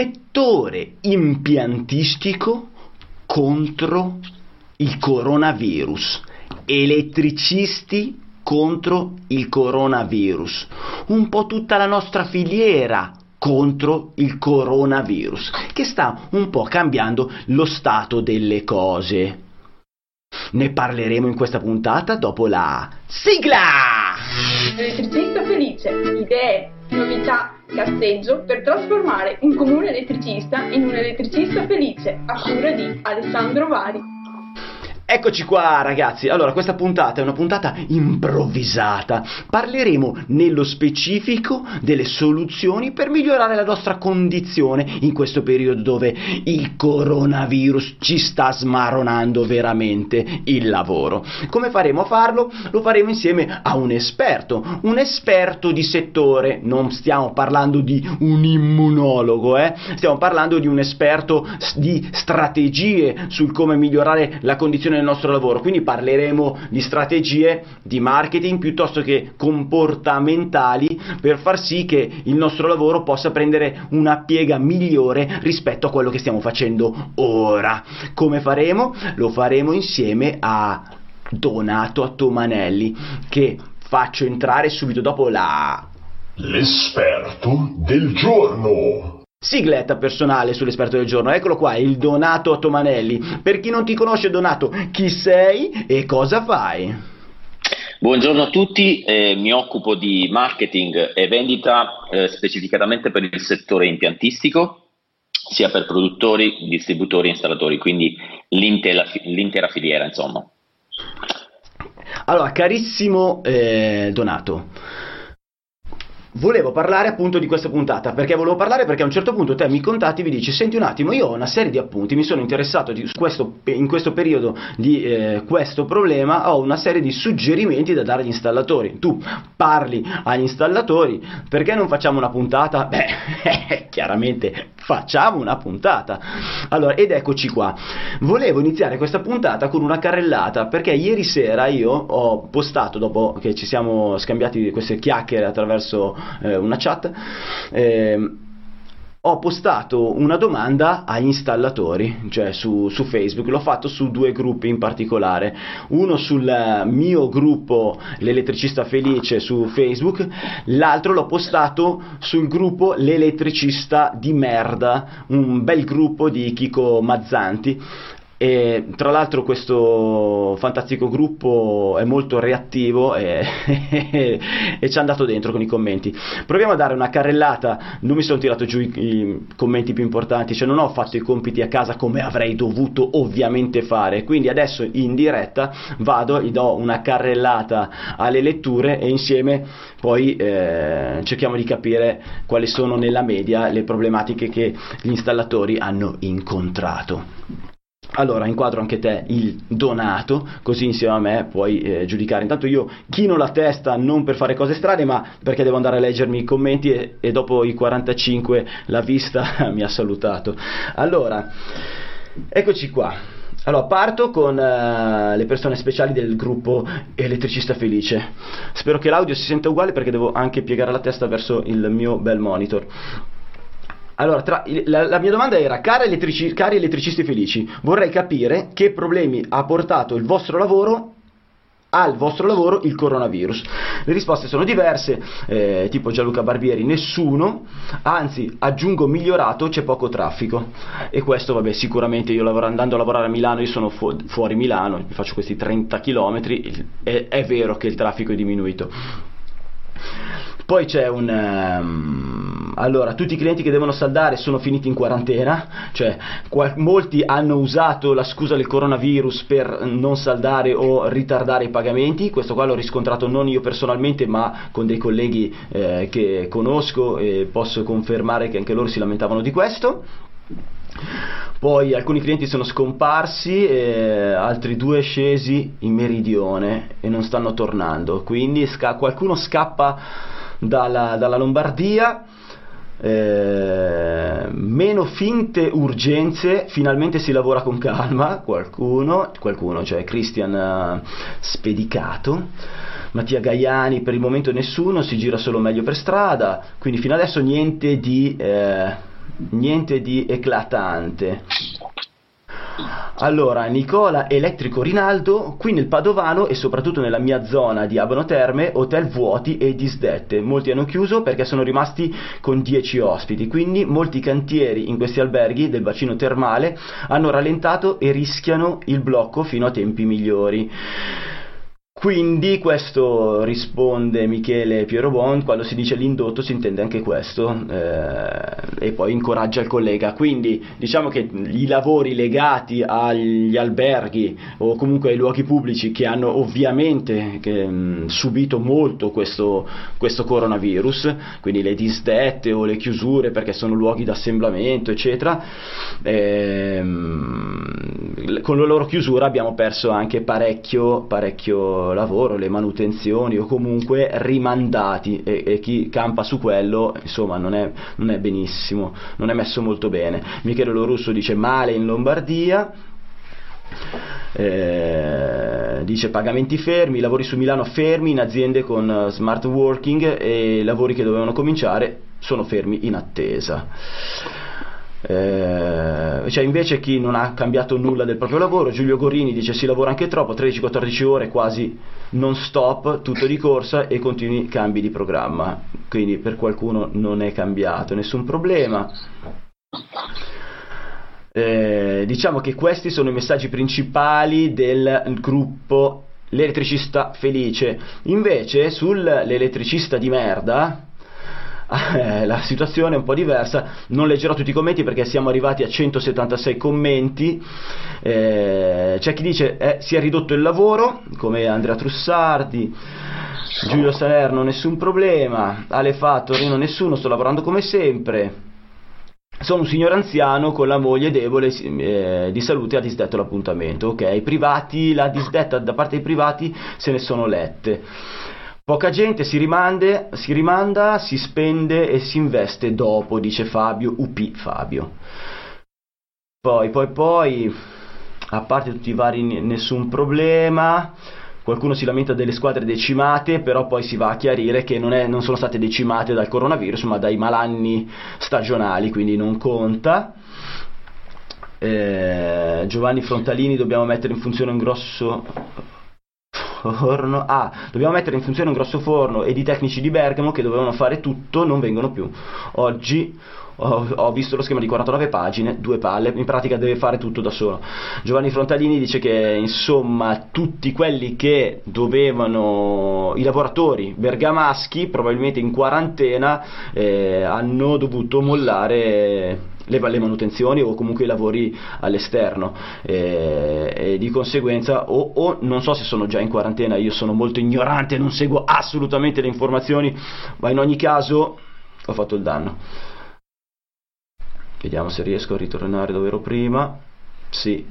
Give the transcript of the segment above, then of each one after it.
settore impiantistico contro il coronavirus, elettricisti contro il coronavirus, un po' tutta la nostra filiera contro il coronavirus, che sta un po' cambiando lo stato delle cose. Ne parleremo in questa puntata dopo la sigla! Elettricista felice, idee, novità, cazzeggio per trasformare un comune elettricista in un elettricista felice a cura di Alessandro Vari. Eccoci qua ragazzi, allora questa puntata è una puntata improvvisata, parleremo nello specifico delle soluzioni per migliorare la nostra condizione in questo periodo dove il coronavirus ci sta smaronando veramente il lavoro. Come faremo a farlo? Lo faremo insieme a un esperto, un esperto di settore, non stiamo parlando di un immunologo, eh? stiamo parlando di un esperto di strategie sul come migliorare la condizione nel nostro lavoro, quindi parleremo di strategie di marketing piuttosto che comportamentali per far sì che il nostro lavoro possa prendere una piega migliore rispetto a quello che stiamo facendo ora. Come faremo? Lo faremo insieme a Donato Attomanelli che faccio entrare subito dopo la L'esperto del giorno. Sigletta personale sull'esperto del giorno, eccolo qua, il Donato Tomanelli. Per chi non ti conosce Donato, chi sei e cosa fai? Buongiorno a tutti, eh, mi occupo di marketing e vendita eh, specificatamente per il settore impiantistico, sia per produttori, distributori e installatori, quindi l'intera, l'intera filiera insomma. Allora, carissimo eh, Donato, Volevo parlare appunto di questa puntata, perché volevo parlare perché a un certo punto te mi contatti e mi dici, senti un attimo, io ho una serie di appunti, mi sono interessato di questo, in questo periodo di eh, questo problema, ho una serie di suggerimenti da dare agli installatori. Tu parli agli installatori, perché non facciamo una puntata? Beh, chiaramente facciamo una puntata. Allora, ed eccoci qua. Volevo iniziare questa puntata con una carrellata, perché ieri sera io ho postato, dopo che ci siamo scambiati queste chiacchiere attraverso eh, una chat, eh, ho postato una domanda agli installatori, cioè su, su, Facebook, l'ho fatto su due gruppi in particolare, uno sul mio gruppo L'elettricista felice su Facebook, l'altro l'ho postato sul gruppo L'elettricista di merda, un bel gruppo di Chico Mazzanti, e tra l'altro questo fantastico gruppo è molto reattivo e, e, ci è andato dentro con i commenti. Proviamo a dare una carrellata, non mi sono tirato giù i, i, commenti più importanti, cioè non ho fatto i compiti a casa come avrei dovuto ovviamente fare, quindi adesso in diretta vado, gli do una carrellata alle letture e insieme poi eh, cerchiamo di capire quali sono nella media le problematiche che gli installatori hanno incontrato. Allora inquadro anche te il donato, così insieme a me puoi eh, giudicare. Intanto io chino la testa non per fare cose strane, ma perché devo andare a leggermi i commenti e, e dopo i 45 la vista mi ha salutato. Allora, eccoci qua. Allora, parto con uh, le persone speciali del gruppo Elettricista Felice. Spero che l'audio si senta uguale perché devo anche piegare la testa verso il mio bel monitor. Allora, tra, la, la, mia domanda era, cari, elettrici, cari elettricisti felici, vorrei capire che problemi ha portato il vostro lavoro al vostro lavoro il coronavirus? Le risposte sono diverse, eh, tipo Gianluca Barbieri, nessuno, anzi aggiungo migliorato, c'è poco traffico e questo vabbè sicuramente io lavoro, andando a lavorare a Milano, io sono fu- fuori Milano, faccio questi 30 km, è, è vero che il traffico è diminuito. Poi c'è un... Um, allora, tutti i clienti che devono saldare sono finiti in quarantena, cioè qual- molti hanno usato la scusa del coronavirus per non saldare o ritardare i pagamenti, questo qua l'ho riscontrato non io personalmente ma con dei colleghi eh, che conosco e posso confermare che anche loro si lamentavano di questo. Poi alcuni clienti sono scomparsi, e altri due scesi in meridione e non stanno tornando, quindi sca- qualcuno scappa dalla, dalla Lombardia. Eh, meno finte urgenze, finalmente si lavora con calma, qualcuno, qualcuno cioè Christian uh, Spedicato, Mattia Gaiani per il momento nessuno, si gira solo meglio per strada, quindi fino adesso niente di... Eh, niente di eclatante. Allora, Nicola Elettrico Rinaldo, qui nel Padovano e soprattutto nella mia zona di Abano Terme, hotel vuoti e disdette. Molti hanno chiuso perché sono rimasti con 10 ospiti, quindi molti cantieri in questi alberghi del bacino termale hanno rallentato e rischiano il blocco fino a tempi migliori. Quindi questo risponde Michele Pierobon, quando si dice l'indotto si intende anche questo eh, e poi incoraggia il collega. Quindi diciamo che i lavori legati agli alberghi o comunque ai luoghi pubblici che hanno ovviamente che, mh, subito molto questo, questo, coronavirus, quindi le disdette o le chiusure perché sono luoghi d'assemblamento eccetera, ehm, con la loro chiusura abbiamo perso anche parecchio, parecchio lavoro, le manutenzioni o comunque rimandati e, e chi campa su quello insomma non è, non è, benissimo, non è messo molto bene. Michele Lorusso dice male in Lombardia. Eh, dice pagamenti fermi, lavori su Milano fermi in aziende con smart working e lavori che dovevano cominciare sono fermi in attesa. Eh, cioè invece chi non ha cambiato nulla del proprio lavoro, Giulio Gorini dice si lavora anche troppo, 13-14 ore quasi non stop, tutto di corsa e continui cambi di programma, quindi per qualcuno non è cambiato, nessun problema. Eh, diciamo che questi sono i messaggi principali del gruppo L'elettricista felice. Invece sull'elettricista di merda, la situazione è un po' diversa, non leggerò tutti i commenti perché siamo arrivati a 176 commenti, eh, c'è chi dice eh, si è ridotto il lavoro, come Andrea Trussardi, Giulio Salerno nessun problema, Ale Fa, Torino nessuno, sto lavorando come sempre. Sono un signore anziano con la moglie debole eh, di salute ha disdetto l'appuntamento. Ok, privati, la disdetta da parte dei privati se ne sono lette. Poca gente si, rimande, si rimanda, si spende e si investe dopo, dice Fabio, UP Fabio. Poi, poi, poi, a parte tutti i vari nessun problema, qualcuno si lamenta delle squadre decimate, però poi si va a chiarire che non, è, non sono state decimate dal coronavirus, ma dai malanni stagionali, quindi non conta. Eh, Giovanni Frontalini dobbiamo mettere in funzione un grosso forno. Ah, dobbiamo mettere in funzione un grosso forno ed i tecnici di Bergamo che dovevano fare tutto non vengono più. Oggi ho, visto lo schema di 49 pagine, due palle, in pratica deve fare tutto da solo. Giovanni Frontalini dice che insomma tutti quelli che dovevano, i lavoratori bergamaschi, probabilmente in quarantena, eh, hanno dovuto mollare le, manutenzioni o comunque i lavori all'esterno e, e di conseguenza o, o, non so se sono già in quarantena, io sono molto ignorante, non seguo assolutamente le informazioni, ma in ogni caso ho fatto il danno. Vediamo se riesco a ritornare dove ero prima. Sì.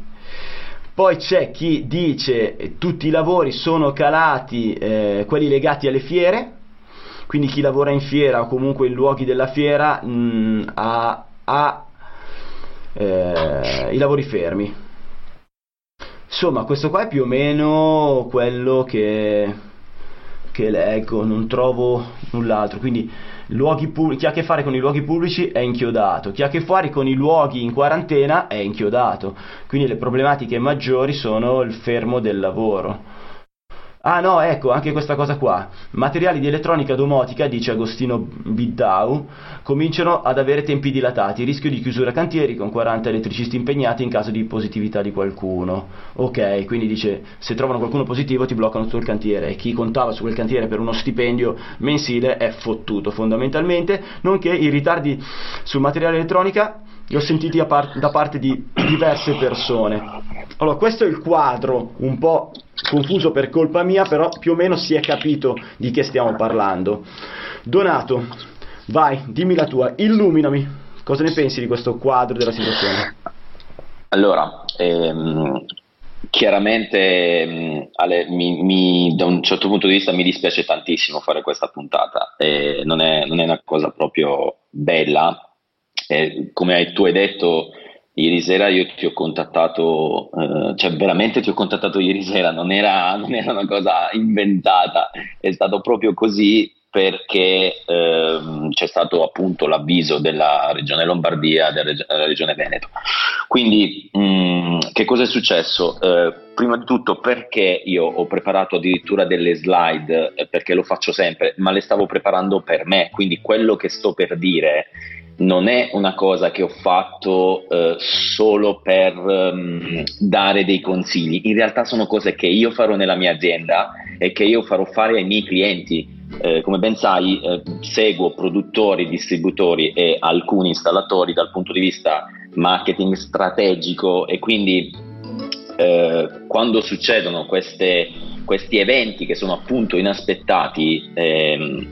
Poi c'è chi dice tutti i lavori sono calati, eh, quelli legati alle fiere, quindi chi lavora in fiera o comunque in luoghi della fiera mh, mm, ha, ha eh, i lavori fermi. Insomma, questo qua è più o meno quello che, che leggo, non trovo null'altro. Quindi pubblici, chi ha a che fare con i luoghi pubblici è inchiodato, chi ha a che fare con i luoghi in quarantena è inchiodato. Quindi le problematiche maggiori sono il fermo del lavoro. Ah no, ecco, anche questa cosa qua. Materiali di elettronica domotica, dice Agostino Biddau, cominciano ad avere tempi dilatati, rischio di chiusura cantieri con 40 elettricisti impegnati in caso di positività di qualcuno. Ok, quindi dice, se trovano qualcuno positivo ti bloccano tutto il cantiere e chi contava su quel cantiere per uno stipendio mensile è fottuto fondamentalmente, nonché i ritardi sul materiale elettronica li ho sentiti da parte di diverse persone. Allora, questo è il quadro un po' confuso per colpa mia, però più o meno si è capito di che stiamo parlando. Donato, vai, dimmi la tua, illuminami. Cosa ne pensi di questo quadro della situazione? Allora, ehm, chiaramente ehm, Ale, mi, mi, da un certo punto di vista mi dispiace tantissimo fare questa puntata, eh, non, è, non, è, una cosa proprio bella. Eh, come tu hai detto, Ieri sera io ti ho contattato, eh, cioè veramente ti ho contattato ieri sera, non era, non era, una cosa inventata, è stato proprio così perché ehm, c'è stato appunto l'avviso della regione Lombardia della, della regione Veneto. Quindi mh, mm, che cosa è successo? Eh, prima di tutto perché io ho preparato addirittura delle slide, eh, perché lo faccio sempre, ma le stavo preparando per me, quindi quello che sto per dire non è una cosa che ho fatto eh, solo per um, dare dei consigli, in realtà sono cose che io farò nella mia azienda e che io farò fare ai miei clienti. Eh, come ben sai, eh, seguo produttori, distributori e alcuni installatori dal punto di vista marketing strategico e quindi eh, quando succedono queste, questi eventi che sono appunto inaspettati, ehm,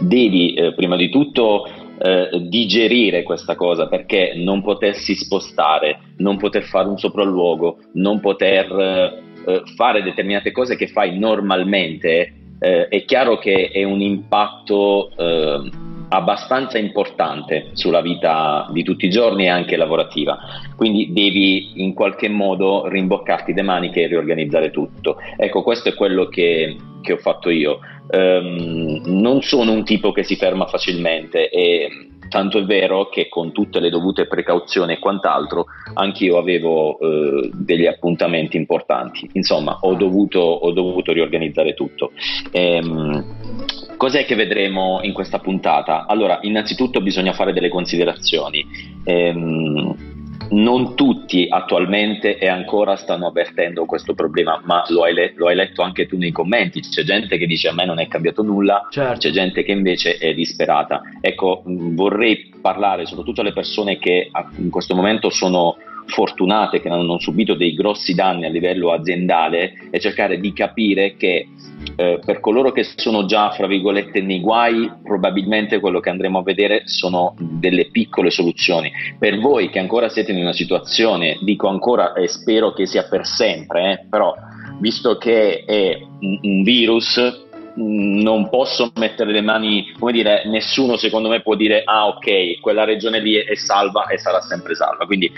devi eh, prima di tutto eh, digerire questa cosa perché non potersi spostare, non poter fare un sopralluogo, non poter eh, fare determinate cose che fai normalmente, eh, è chiaro che è un impatto eh, abbastanza importante sulla vita di tutti i giorni e anche lavorativa. Quindi devi in qualche modo rimboccarti le maniche e riorganizzare tutto. Ecco, questo è quello che, che ho fatto io. Um, non sono un tipo che si ferma facilmente e tanto è vero che con tutte le dovute precauzioni e quant'altro anch'io avevo eh, degli appuntamenti importanti. Insomma, ho dovuto, ho dovuto riorganizzare tutto. Ehm, cos'è che vedremo in questa puntata? Allora, innanzitutto bisogna fare delle considerazioni. Ehm, non tutti attualmente e ancora stanno avvertendo questo problema, ma lo hai, le- lo hai, letto anche tu nei commenti. C'è gente che dice a me non è cambiato nulla, certo. c'è gente che invece è disperata. Ecco, vorrei parlare soprattutto alle persone che in questo momento sono fortunate, che hanno subito dei grossi danni a livello aziendale e cercare di capire che eh, per coloro che sono già, fra virgolette, nei guai, probabilmente quello che andremo a vedere sono delle piccole soluzioni. Per voi che ancora siete in una situazione, dico ancora e spero che sia per sempre, eh, però visto che è un, un virus, non posso mettere le mani, come dire, nessuno secondo me può dire ah ok, quella regione lì è salva e sarà sempre salva. Quindi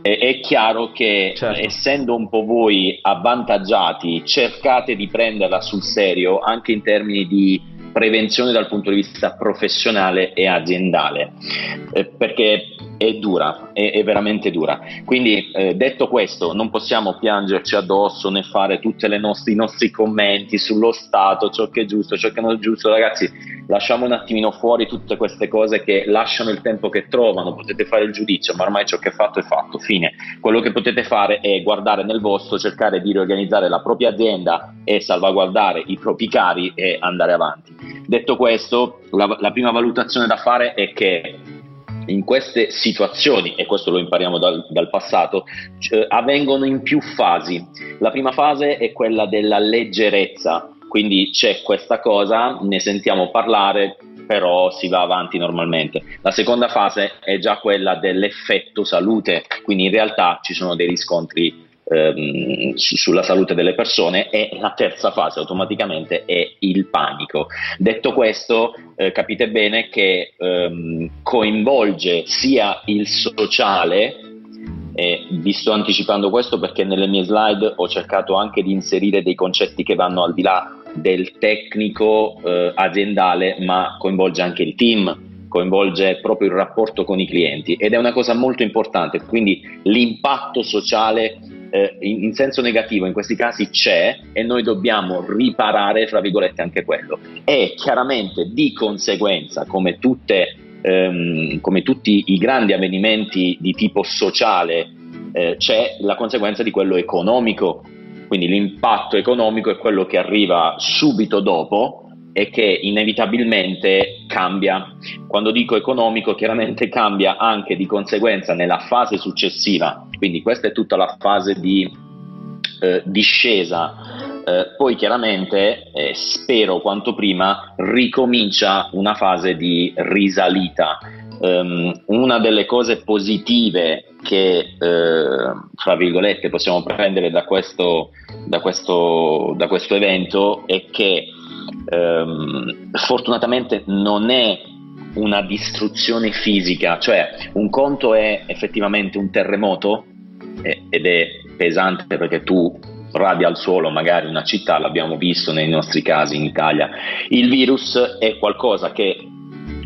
è, è chiaro che certo. essendo un po' voi avvantaggiati, cercate di prenderla sul serio anche in termini di prevenzione dal punto di vista professionale e aziendale, eh, perché è dura, è, è veramente dura. Quindi eh, detto questo, non possiamo piangerci addosso né fare tutti i nostri commenti sullo Stato, ciò che è giusto, ciò che non è giusto, ragazzi, lasciamo un attimino fuori tutte queste cose che lasciano il tempo che trovano, potete fare il giudizio, ma ormai ciò che è fatto è fatto, fine. Quello che potete fare è guardare nel vostro, cercare di riorganizzare la propria azienda e salvaguardare i propri cari e andare avanti. Detto questo, la, la prima valutazione da fare è che in queste situazioni, e questo lo impariamo dal, dal passato, cioè, avvengono in più fasi. La prima fase è quella della leggerezza, quindi c'è questa cosa, ne sentiamo parlare, però si va avanti normalmente. La seconda fase è già quella dell'effetto salute, quindi in realtà ci sono dei riscontri ehm, su, sulla salute delle persone e la terza fase automaticamente è il panico. Detto questo, eh, capite bene che ehm, coinvolge sia il sociale eh, vi sto anticipando questo perché nelle mie slide ho cercato anche di inserire dei concetti che vanno al di là del tecnico eh, aziendale, ma coinvolge anche il team, coinvolge proprio il rapporto con i clienti ed è una cosa molto importante. Quindi l'impatto sociale eh, in, in, senso negativo in questi casi c'è e noi dobbiamo riparare, fra virgolette, anche quello. E chiaramente di conseguenza, come, tutte, ehm, come tutti i grandi avvenimenti di tipo sociale, eh, c'è la conseguenza di quello economico. Quindi l'impatto economico è quello che arriva subito dopo, e che inevitabilmente cambia. Quando dico economico, chiaramente cambia anche di conseguenza nella fase successiva, quindi questa è tutta la fase di eh, discesa. Eh, poi chiaramente, eh, spero quanto prima, ricomincia una fase di risalita. Um, una delle cose positive che, eh, fra virgolette, possiamo prendere da questo, da questo, da questo evento è che ehm, fortunatamente non è una distruzione fisica, cioè un conto è effettivamente un terremoto eh, ed è pesante perché tu radia al suolo magari una città, l'abbiamo visto nei nostri casi in Italia. Il virus è qualcosa che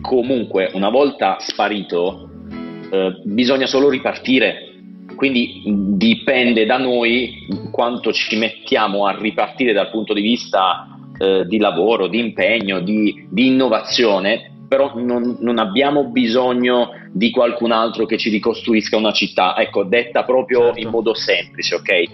comunque una volta sparito eh, bisogna solo ripartire. Quindi dipende da noi quanto ci mettiamo a ripartire dal punto di vista eh, di lavoro, di impegno, di, di innovazione, però non, non, abbiamo bisogno di qualcun altro che ci ricostruisca una città, ecco, detta proprio certo. in modo semplice, ok? Eh,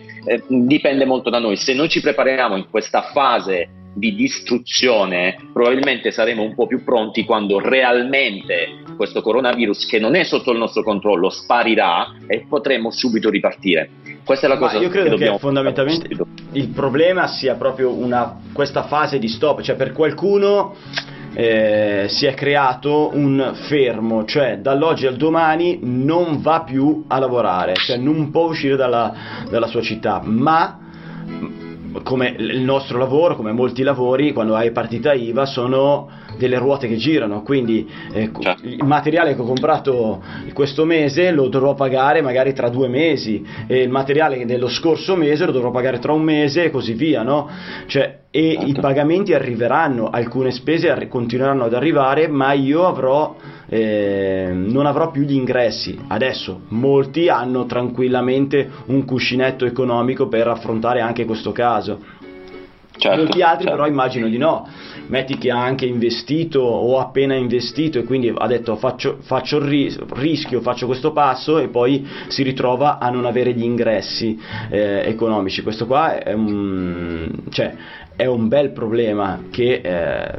dipende molto da noi. Se noi ci prepariamo in questa fase di distruzione, probabilmente saremo un po' più pronti quando realmente questo coronavirus, che non è sotto il nostro controllo, sparirà e potremo subito ripartire. Questa è la cosa Ma io credo che, che fondamentalmente il problema sia proprio una, questa fase di stop, cioè per qualcuno eh, si è creato un fermo, cioè dall'oggi al domani non va più a lavorare, cioè non può uscire dalla, dalla sua città, ma come il nostro lavoro, come molti lavori, quando hai partita IVA, sono delle ruote che girano, quindi eh, certo. il materiale che ho comprato questo mese lo dovrò pagare magari tra due mesi e il materiale dello scorso mese lo dovrò pagare tra un mese e così via, no? Cioè, e certo. i pagamenti arriveranno, alcune spese arri- continueranno ad arrivare, ma io avrò, eh, non avrò più gli ingressi. Adesso molti hanno tranquillamente un cuscinetto economico per affrontare anche questo caso. Certo, molti altri certo. però immagino di no metti che ha anche investito o appena investito e quindi ha detto faccio, faccio il ris- rischio, faccio questo passo e poi si ritrova a non avere gli ingressi eh, economici. Questo qua è un, cioè, è un bel problema che eh,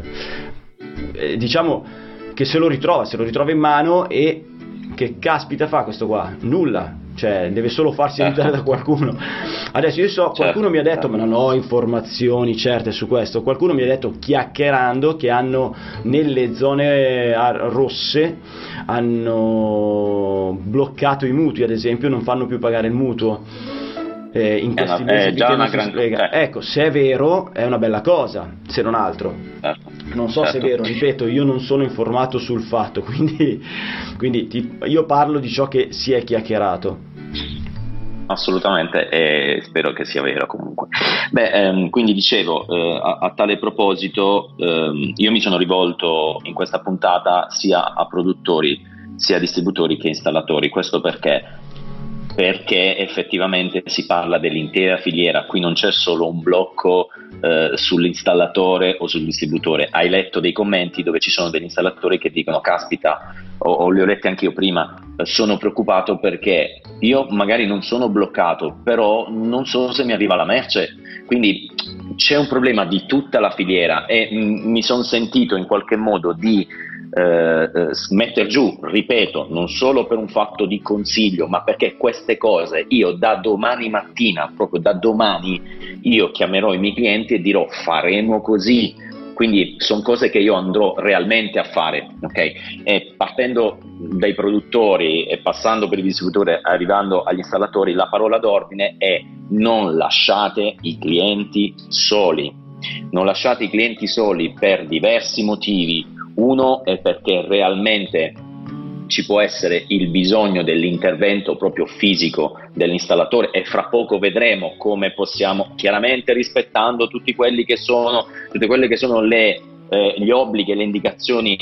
eh, diciamo che se lo ritrova, se lo ritrova in mano e che caspita fa questo qua? Nulla, cioè deve solo farsi certo. aiutare da qualcuno. Adesso io so, certo. qualcuno mi ha detto, ma non ho informazioni certe su questo, qualcuno mi ha detto chiacchierando che hanno nelle zone rosse hanno bloccato i mutui, ad esempio, non fanno più pagare il mutuo. Eh, in questi una, mesi già una gran... spiega. Ecco, se è vero è una bella cosa, se non altro. Certo. Non so certo. se è certo. vero, ripeto, io non sono informato sul fatto, quindi, quindi ti, io parlo di ciò che si è chiacchierato. Assolutamente, e spero che sia vero comunque. Beh, ehm, quindi dicevo, eh, a, a, tale proposito, ehm, io mi sono rivolto in questa puntata sia a produttori, sia a distributori che installatori. Questo perché? Perché effettivamente si parla dell'intera filiera, qui non c'è solo un blocco eh, sull'installatore o sul distributore. Hai letto dei commenti dove ci sono degli installatori che dicono: Caspita, o, o li ho letti anche io prima sono preoccupato perché io magari non sono bloccato, però non so se mi arriva la merce. Quindi c'è un problema di tutta la filiera e m- mi sono sentito in qualche modo di eh, eh, mettere giù, ripeto, non solo per un fatto di consiglio, ma perché queste cose io da domani mattina, proprio da domani, io chiamerò i miei clienti e dirò faremo così quindi sono cose che io andrò realmente a fare, ok? E partendo dai produttori e passando per i distributori, arrivando agli installatori, la parola d'ordine è non lasciate i clienti soli. Non lasciate i clienti soli per diversi motivi. Uno è perché realmente ci può essere il bisogno dell'intervento proprio fisico dell'installatore e fra poco vedremo come possiamo, chiaramente rispettando tutti quelli che sono, tutte quelle che sono le, eh, gli obblighi e le indicazioni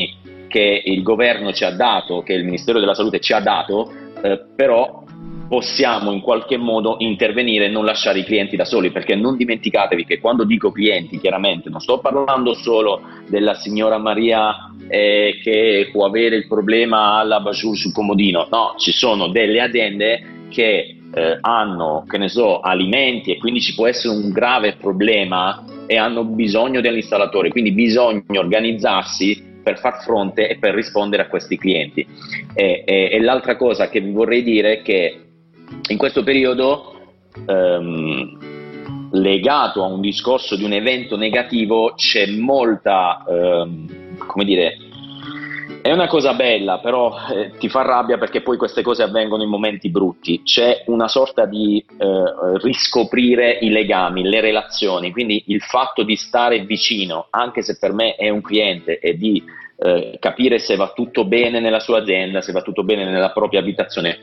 che il governo ci ha dato, che il Ministero della Salute ci ha dato, eh, però possiamo in qualche modo intervenire e non lasciare i clienti da soli, perché non dimenticatevi che quando dico clienti, chiaramente non sto parlando solo della signora Maria eh, che può avere il problema alla Bajur sul comodino, no, ci sono delle aziende che eh, hanno, che ne so, alimenti e quindi ci può essere un grave problema e hanno bisogno dell'installatore, quindi bisogna organizzarsi per far fronte e per rispondere a questi clienti. E, e, e l'altra cosa che vi vorrei dire è che in questo periodo ehm, legato a un discorso di un evento negativo c'è molta, ehm, come dire, è una cosa bella, però eh, ti fa rabbia perché poi queste cose avvengono in momenti brutti. C'è una sorta di eh, riscoprire i legami, le relazioni, quindi il fatto di stare vicino, anche se per me è un cliente, e di eh, capire se va tutto bene nella sua azienda, se va tutto bene nella propria abitazione,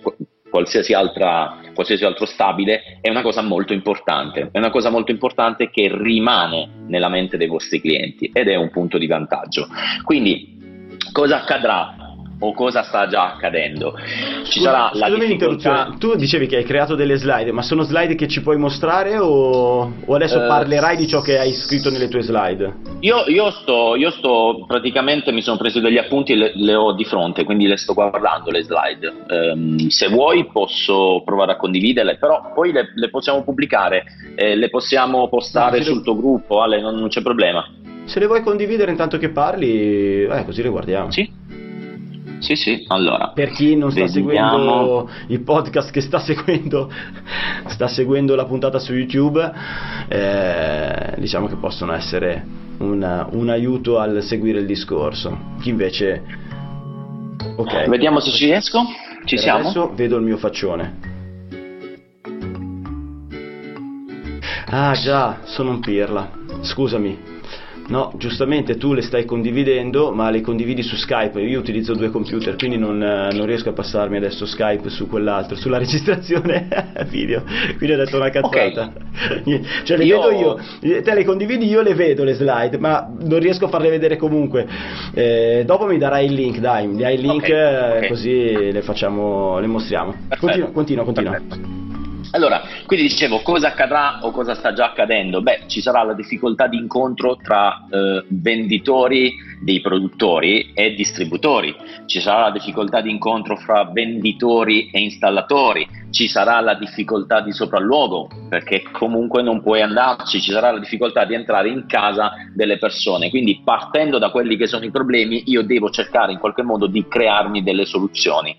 qualsiasi altra qualsiasi altro stabile, è una cosa molto importante, è una cosa molto importante che rimane nella mente dei vostri clienti ed è un punto di vantaggio. Quindi cosa accadrà o cosa sta già accadendo. Ci Scusa, sarà la difficoltà... Tu dicevi che hai creato delle slide, ma sono slide che ci puoi mostrare o, o adesso uh, parlerai di ciò che hai scritto nelle tue slide? Io, io, sto, io sto, praticamente mi sono preso degli appunti e le, le, ho di fronte, quindi le sto guardando le slide. Um, se vuoi posso provare a condividerle, però poi le, le possiamo pubblicare, eh, le possiamo postare no, sul tuo gruppo, Ale, non, non, c'è problema. Se le vuoi condividere intanto che parli, eh, così le guardiamo. Sì. Sì, sì, allora. Per chi non sta vediamo. seguendo il podcast che sta seguendo, sta seguendo la puntata su YouTube, eh, diciamo che possono essere una, un aiuto al seguire il discorso. Chi invece... Ok. Vediamo se ci riesco. Ci per siamo? Adesso vedo il mio faccione. Ah già, sono un pirla. Scusami, No, giustamente tu le stai condividendo, ma le condividi su Skype. Io utilizzo due computer, quindi non, eh, non riesco a passarmi adesso Skype su quell'altro, sulla registrazione video. Quindi ho detto una cazzata. Okay. cioè le io... vedo io, te le condividi io le vedo le slide, ma non riesco a farle vedere comunque. Eh, dopo mi darai il link, dai, mi dai il link okay. Eh, okay. così le facciamo, le mostriamo. Continua, continua, continua. Perfetto. Allora, quindi dicevo, cosa accadrà o cosa sta già accadendo? Beh, ci sarà la difficoltà di incontro tra eh, venditori dei produttori e distributori, ci sarà la difficoltà di incontro fra venditori e installatori, ci sarà la difficoltà di sopralluogo perché comunque non puoi andarci, ci sarà la difficoltà di entrare in casa delle persone, quindi partendo da quelli che sono i problemi io devo cercare in qualche modo di crearmi delle soluzioni.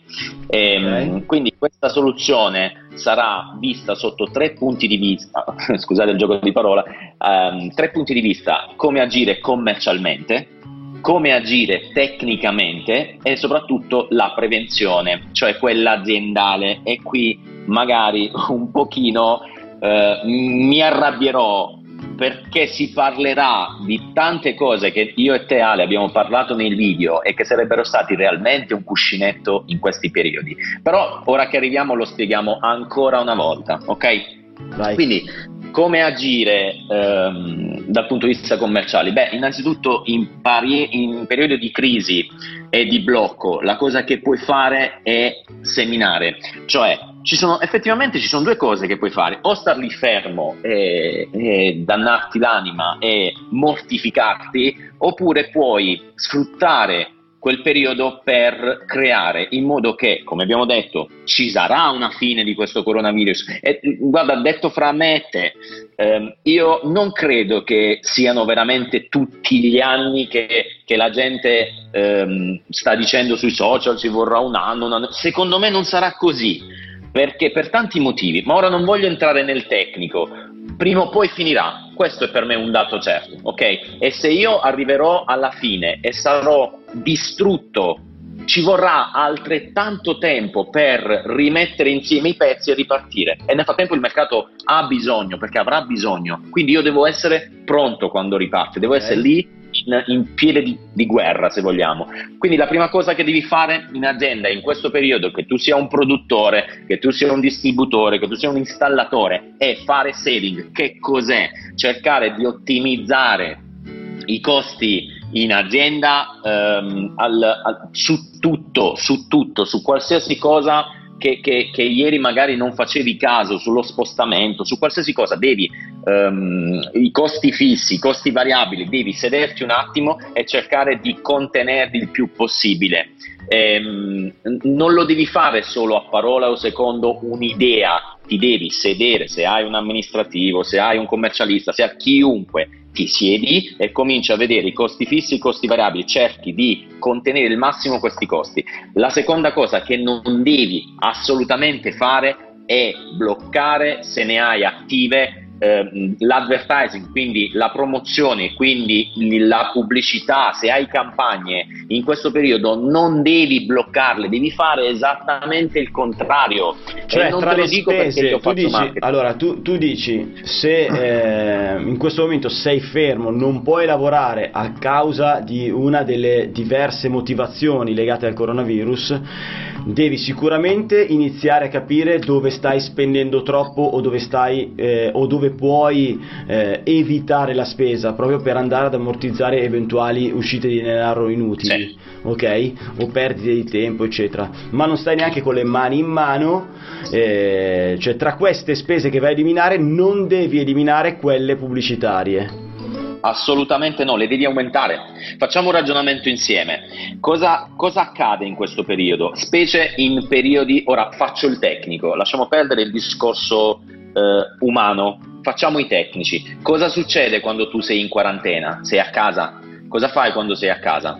E, ehm, okay. Quindi questa soluzione sarà vista sotto tre punti di vista, scusate il gioco di parola, um, tre punti di vista, come agire commercialmente, come agire tecnicamente e soprattutto la prevenzione, cioè quella aziendale. E qui magari un pochino eh, mi arrabbierò perché si parlerà di tante cose che io e te Ale abbiamo parlato nel video e che sarebbero stati realmente un cuscinetto in questi periodi. Però ora che arriviamo lo spieghiamo ancora una volta, ok? Vai. Quindi come agire ehm, dal punto di vista commerciale? Beh, innanzitutto in, pari- in periodo di crisi e di blocco, la cosa che puoi fare è seminare, cioè ci sono, effettivamente ci sono due cose che puoi fare, o star lì fermo e, e dannarti l'anima e mortificarti, oppure puoi sfruttare quel periodo per creare in modo che, come abbiamo detto, ci sarà una fine di questo coronavirus. E guarda, detto fra me e te, ehm, io non credo che siano veramente tutti gli anni che, che la gente ehm, sta dicendo sui social ci vorrà un anno, un anno. Secondo me non sarà così perché per tanti motivi, ma ora non voglio entrare nel tecnico, prima o poi finirà, questo è per me un dato certo, ok? E se io arriverò alla fine e sarò distrutto, ci vorrà altrettanto tempo per rimettere insieme i pezzi e ripartire. E nel frattempo il mercato ha bisogno, perché avrà bisogno, quindi io devo essere pronto quando riparte, devo okay. essere lì in, piede di, di, guerra, se vogliamo. Quindi la prima cosa che devi fare in azienda in questo periodo, che tu sia un produttore, che tu sia un distributore, che tu sia un installatore, è fare selling. Che cos'è? Cercare di ottimizzare i costi in azienda ehm, al, al, su tutto, su tutto, su qualsiasi cosa che, che, che, ieri magari non facevi caso sullo spostamento, su qualsiasi cosa, devi um, i costi fissi, i costi variabili, devi sederti un attimo e cercare di contenerli il più possibile. Ehm, non lo devi fare solo a parola o secondo un'idea, ti devi sedere se hai un amministrativo, se hai un commercialista, se hai chiunque ti siedi e cominci a vedere i costi fissi i costi variabili, cerchi di contenere il massimo questi costi. La seconda cosa che non devi assolutamente fare è bloccare, se ne hai attive, eh, l'advertising, quindi la promozione, quindi la pubblicità, se hai campagne in questo periodo non devi bloccarle, devi fare esattamente il contrario. Cioè, tra le spese, tu dici, allora tu, tu, dici se eh, in questo momento sei fermo, non puoi lavorare a causa di una delle diverse motivazioni legate al coronavirus, devi sicuramente iniziare a capire dove stai spendendo troppo o dove stai eh, o dove puoi eh, evitare la spesa proprio per andare ad ammortizzare eventuali uscite di denaro inutili, sì. ok? O perdite di tempo, eccetera. Ma non stai neanche con le mani in mano, eh, cioè tra queste spese che vai a eliminare non devi eliminare quelle pubblicitarie. Assolutamente no, le devi aumentare. Facciamo un ragionamento insieme. Cosa, cosa, accade in questo periodo? Specie in periodi, ora faccio il tecnico, lasciamo perdere il discorso eh, umano, facciamo i tecnici. Cosa succede quando tu sei in quarantena? Sei a casa? Cosa fai quando sei a casa?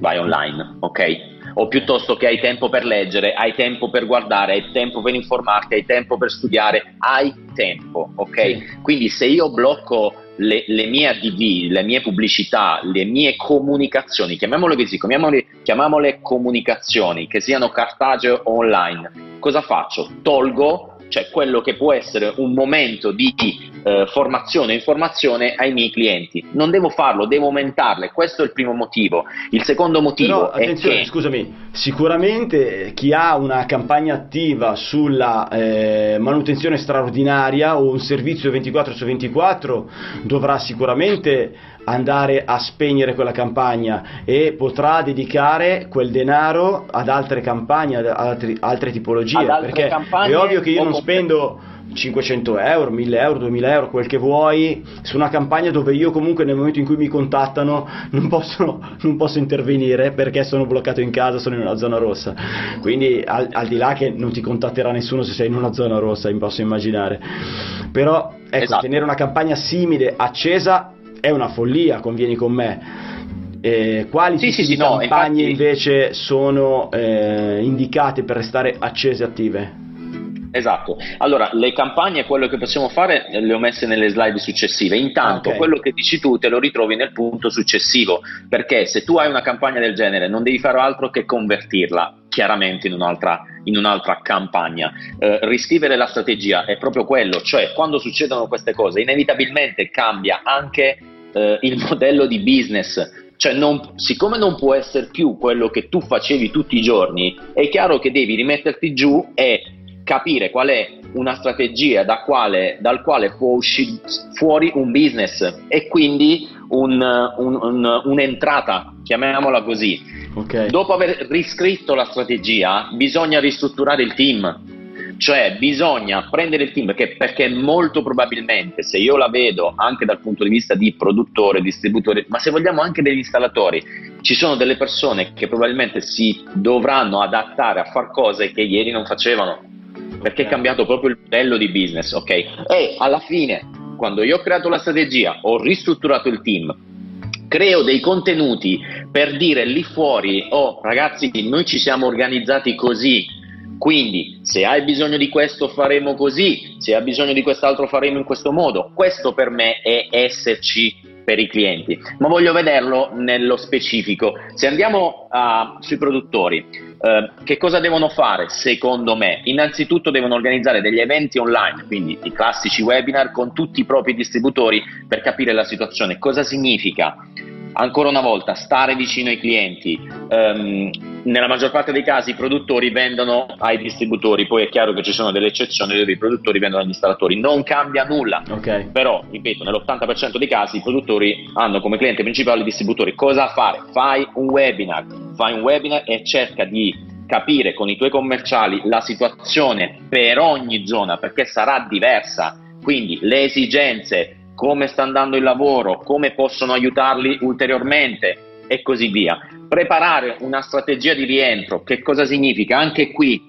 Vai online, ok? O piuttosto che hai tempo per leggere, hai tempo per guardare, hai tempo per informarti, hai tempo per studiare, hai tempo, ok? Quindi se io blocco le, le, mie ADV, le mie pubblicità, le mie comunicazioni, chiamiamole così, chiamiamole, chiamiamole comunicazioni, che siano cartacee o online, cosa faccio? Tolgo cioè quello che può essere un momento di eh, formazione e informazione ai miei clienti. Non devo farlo, devo aumentarle, questo è il primo motivo. Il secondo motivo Però, è attenzione, che... scusami, sicuramente chi ha una campagna attiva sulla eh, manutenzione straordinaria o un servizio 24 su 24 dovrà sicuramente andare a spegnere quella campagna e potrà dedicare quel denaro ad altre campagne, ad altri, altre tipologie. Ad altre perché è ovvio che io non spendo 500 euro, 1000 euro, 2000 euro, quel che vuoi, su una campagna dove io comunque nel momento in cui mi contattano non posso, non posso intervenire perché sono bloccato in casa, sono in una zona rossa. Quindi al, al, di là che non ti contatterà nessuno se sei in una zona rossa, mi posso immaginare. Però ecco, esatto. tenere una campagna simile accesa è una follia, convieni con me. Eh, quali sì, sì, sì, campagne no, infatti... invece sono eh, indicate per restare accese e attive? Esatto, allora le campagne, quello che possiamo fare, eh, le ho messe nelle slide successive. Intanto, okay. quello che dici tu te lo ritrovi nel punto successivo, perché se tu hai una campagna del genere, non devi fare altro che convertirla chiaramente in un'altra, in un'altra campagna. Eh, riscrivere la strategia è proprio quello, cioè quando succedono queste cose, inevitabilmente cambia anche eh, il modello di business. Cioè, non, siccome non può essere più quello che tu facevi tutti i giorni, è chiaro che devi rimetterti giù e capire qual è una strategia da quale, dal quale può uscire fuori un business e quindi un, un, un, un'entrata, chiamiamola così. Okay. Dopo aver riscritto la strategia, bisogna ristrutturare il team cioè bisogna prendere il team perché, perché, molto probabilmente se io la vedo anche dal punto di vista di produttore, distributore, ma se vogliamo anche degli installatori, ci sono delle persone che probabilmente si dovranno adattare a fare cose che ieri non facevano perché è cambiato proprio il modello di business, ok? E alla fine, quando io ho creato la strategia, ho ristrutturato il team, creo dei contenuti per dire lì fuori, oh ragazzi, noi ci siamo organizzati così, quindi se hai bisogno di questo faremo così, se hai bisogno di quest'altro faremo in questo modo. Questo per me è esserci per i clienti, ma voglio vederlo nello specifico. Se andiamo uh, sui produttori, uh, che cosa devono fare secondo me? Innanzitutto devono organizzare degli eventi online, quindi i classici webinar con tutti i propri distributori per capire la situazione. Cosa significa? Ancora una volta stare vicino ai clienti. Um, nella maggior parte dei casi i produttori vendono ai distributori, poi è chiaro che ci sono delle eccezioni dove i produttori vendono agli installatori, non cambia nulla. Okay. Però, ripeto, nell'80% dei casi i produttori hanno come cliente principale i distributori. Cosa fare? Fai un webinar, fai un webinar e cerca di capire con i tuoi commerciali la situazione per ogni zona perché sarà diversa. Quindi le esigenze, come sta andando il lavoro, come possono aiutarli ulteriormente e così via. Preparare una strategia di rientro, che cosa significa? Anche qui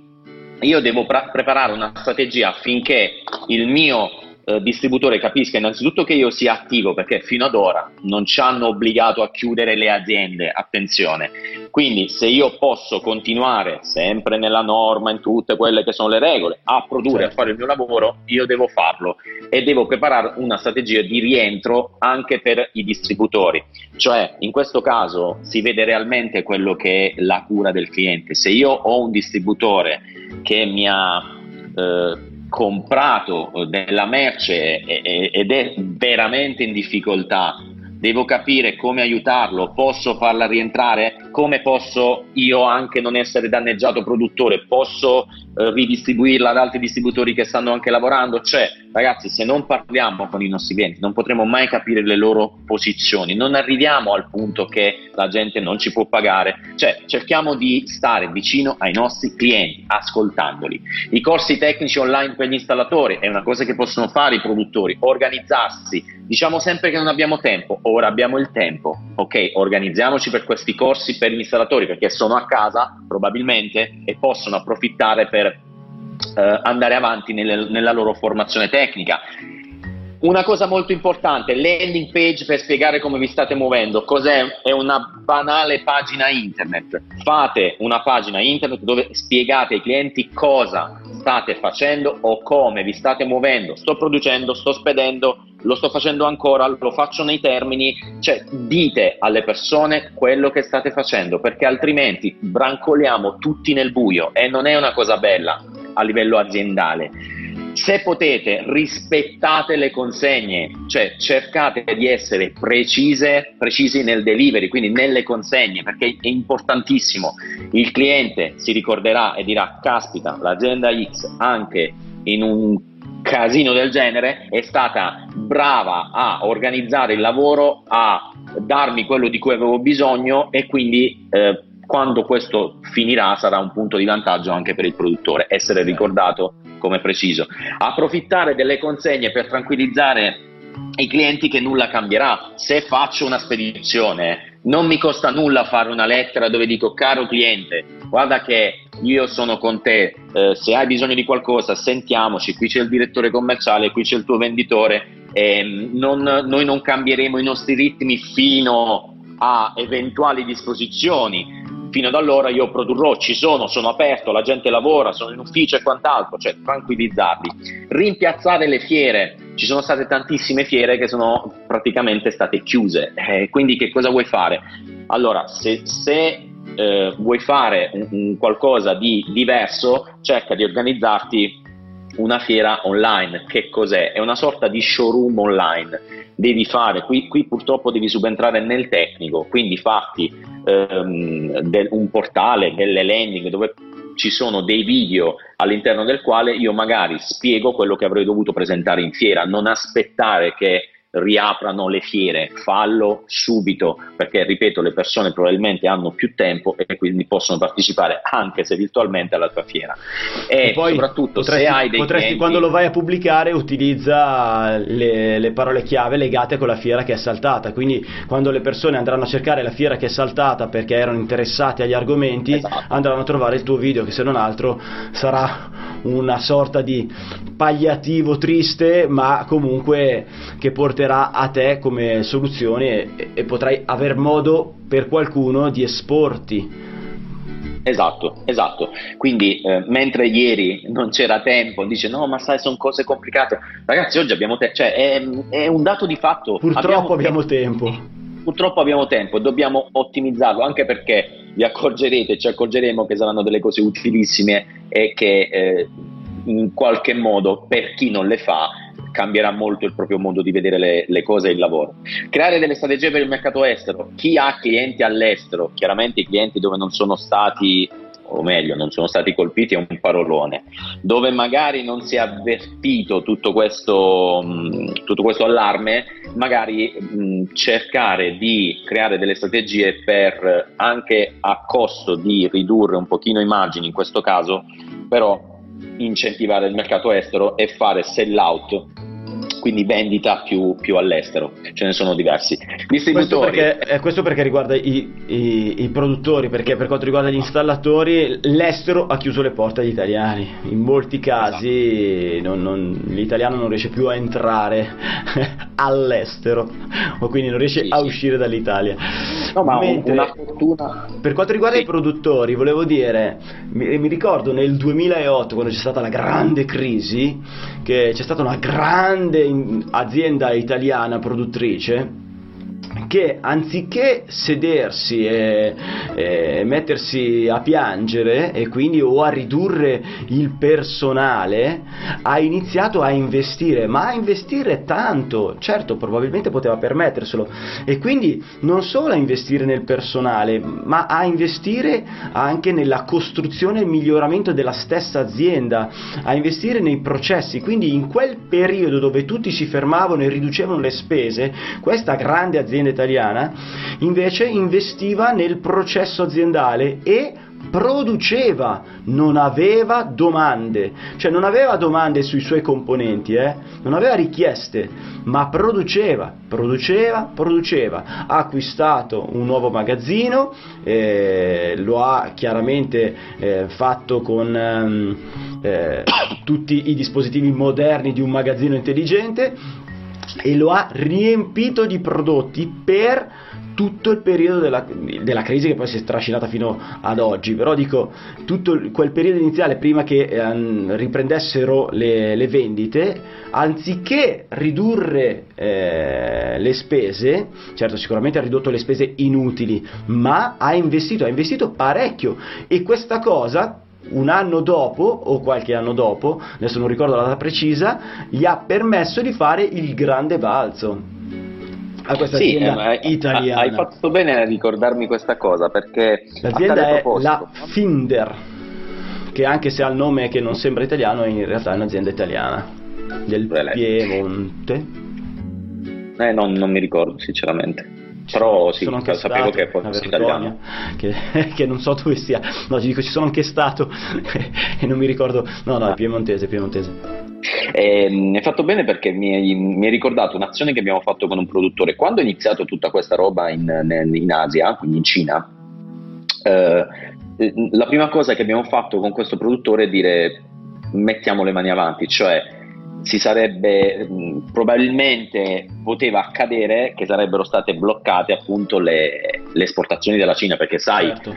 io devo pra- preparare una strategia affinché il mio eh, distributore capisca innanzitutto che io sia attivo perché fino ad ora non ci hanno obbligato a chiudere le aziende, attenzione. Quindi se io posso continuare sempre nella norma, in tutte quelle che sono le regole, a produrre, certo. a fare il mio lavoro, io devo farlo e devo preparare una strategia di rientro anche per i distributori. Cioè in questo caso si vede realmente quello che è la cura del cliente. Se io ho un distributore che mi ha eh, comprato della merce ed è veramente in difficoltà, devo capire come aiutarlo, posso farla rientrare, come posso io anche non essere danneggiato produttore, posso eh, ridistribuirla ad altri distributori che stanno anche lavorando, cioè ragazzi se non parliamo con i nostri clienti non potremo mai capire le loro posizioni, non arriviamo al punto che la gente non ci può pagare, cioè cerchiamo di stare vicino ai nostri clienti, ascoltandoli. I corsi tecnici online per gli installatori è una cosa che possono fare i produttori, organizzarsi, diciamo sempre che non abbiamo tempo, ora abbiamo il tempo, ok? Organizziamoci per questi corsi per gli installatori perché sono a casa probabilmente e possono approfittare per eh, andare avanti nelle, nella loro formazione tecnica. Una cosa molto importante, landing page per spiegare come vi state muovendo. Cos'è? È una banale pagina internet. Fate una pagina internet dove spiegate ai clienti cosa state facendo o come vi state muovendo. Sto producendo, sto spedendo, lo sto facendo ancora, lo faccio nei termini, cioè dite alle persone quello che state facendo perché altrimenti brancoliamo tutti nel buio e non è una cosa bella a livello aziendale. Se potete, rispettate le consegne, cioè cercate di essere precise, precisi nel delivery, quindi nelle consegne, perché è importantissimo. Il cliente si ricorderà e dirà, caspita, l'azienda X anche in un casino del genere è stata brava a organizzare il lavoro, a darmi quello di cui avevo bisogno e quindi eh, quando questo finirà sarà un punto di vantaggio anche per il produttore, essere ricordato come preciso. Approfittare delle consegne per tranquillizzare i clienti che nulla cambierà. Se faccio una spedizione, non mi costa nulla fare una lettera dove dico caro cliente, guarda che io sono con te, eh, se hai bisogno di qualcosa sentiamoci, qui c'è il direttore commerciale, qui c'è il tuo venditore, eh, non, noi non cambieremo i nostri ritmi fino a eventuali disposizioni, fino ad allora io produrrò, ci sono, sono aperto, la gente lavora, sono in ufficio e quant'altro, cioè tranquillizzarli. Rimpiazzare le fiere, ci sono state tantissime fiere che sono praticamente state chiuse, eh, quindi che cosa vuoi fare? Allora, se, se eh, vuoi fare un, un qualcosa di diverso, cerca di organizzarti una fiera online. Che cos'è? È una sorta di showroom online. Devi fare, qui, qui purtroppo devi subentrare nel tecnico, quindi farti ehm, del, un portale, delle landing dove ci sono dei video all'interno del quale io magari spiego quello che avrei dovuto presentare in fiera, non aspettare che riaprano le fiere, fallo subito, perché ripeto, le persone probabilmente hanno più tempo e quindi possono partecipare anche se virtualmente alla tua fiera. E, e poi soprattutto potresti, se hai dei potresti clienti... quando lo vai a pubblicare utilizza le, le, parole chiave legate con la fiera che è saltata, quindi quando le persone andranno a cercare la fiera che è saltata perché erano interessati agli argomenti, esatto. andranno a trovare il tuo video che se non altro sarà una sorta di pagliativo triste, ma comunque che porta porterà a te come soluzione e, e potrai aver modo per qualcuno di esporti. Esatto, esatto. Quindi eh, mentre ieri non c'era tempo, dice no, ma sai, sono cose complicate. Ragazzi, oggi abbiamo tempo, cioè è, è, un dato di fatto. Purtroppo abbiamo, abbiamo tempo. tempo. Purtroppo abbiamo tempo e dobbiamo ottimizzarlo anche perché vi accorgerete, ci accorgeremo che saranno delle cose utilissime e che eh, in qualche modo per chi non le fa cambierà molto il proprio modo di vedere le, le, cose e il lavoro. Creare delle strategie per il mercato estero. Chi ha clienti all'estero, chiaramente i clienti dove non sono stati o meglio, non sono stati colpiti è un parolone, dove magari non si è avvertito tutto questo, mh, tutto questo allarme, magari mh, cercare di creare delle strategie per anche a costo di ridurre un pochino i margini in questo caso, però incentivare il mercato estero e fare sell out quindi vendita più, più, all'estero, ce ne sono diversi. Questo perché, eh, questo perché riguarda i, i, i, produttori, perché per quanto riguarda gli installatori l'estero ha chiuso le porte agli italiani, in molti casi esatto. non, non, l'italiano non riesce più a entrare all'estero o quindi non riesce sì, a uscire dall'Italia. No, ma Mentre, una fortuna... Per quanto riguarda sì. i produttori, volevo dire, mi, mi ricordo nel 2008 quando c'è stata la grande crisi, che c'è stata una grande azienda italiana produttrice che anziché sedersi e, e, mettersi a piangere e quindi o a ridurre il personale ha iniziato a investire ma a investire tanto. Certo probabilmente poteva permetterselo. E quindi non solo a investire nel personale ma a investire anche nella costruzione e miglioramento della stessa azienda a investire nei processi. Quindi in quel periodo dove tutti si fermavano e riducevano le spese questa grande azienda italiana, invece investiva nel processo aziendale e produceva, non aveva domande, cioè non aveva domande sui suoi componenti, eh? non aveva richieste, ma produceva, produceva, produceva. Ha acquistato un nuovo magazzino, eh, lo ha chiaramente eh, fatto con ehm, eh, tutti i dispositivi moderni di un magazzino intelligente e lo ha riempito di prodotti per tutto il periodo della, della, crisi che poi si è trascinata fino ad oggi, però dico tutto quel periodo iniziale prima che eh, riprendessero le, le, vendite, anziché ridurre eh, le spese, certo sicuramente ha ridotto le spese inutili, ma ha investito, ha investito parecchio. E questa cosa un anno dopo o qualche anno dopo, adesso non ricordo la data precisa, gli ha permesso di fare il grande balzo a questa sì, azienda eh, italiana. Hai fatto bene a ricordarmi questa cosa perché l'azienda è la Finder, che anche se ha il nome che non sembra italiano, in realtà è un'azienda italiana del Piemonte. Eh, non, non mi ricordo sinceramente però sì, sono sapevo che fosse italiano che, che, non so dove sia. No ti dico ci sono anche stato e non mi ricordo. No no è piemontese piemontese. Eh, hai fatto bene perché mi hai, mi hai, ricordato un'azione che abbiamo fatto con un produttore. Quando è iniziato tutta questa roba in, in Asia quindi in Cina eh, la prima cosa che abbiamo fatto con questo produttore è dire mettiamo le mani avanti cioè si sarebbe probabilmente poteva accadere che sarebbero state bloccate appunto le, le esportazioni della Cina perché sai certo.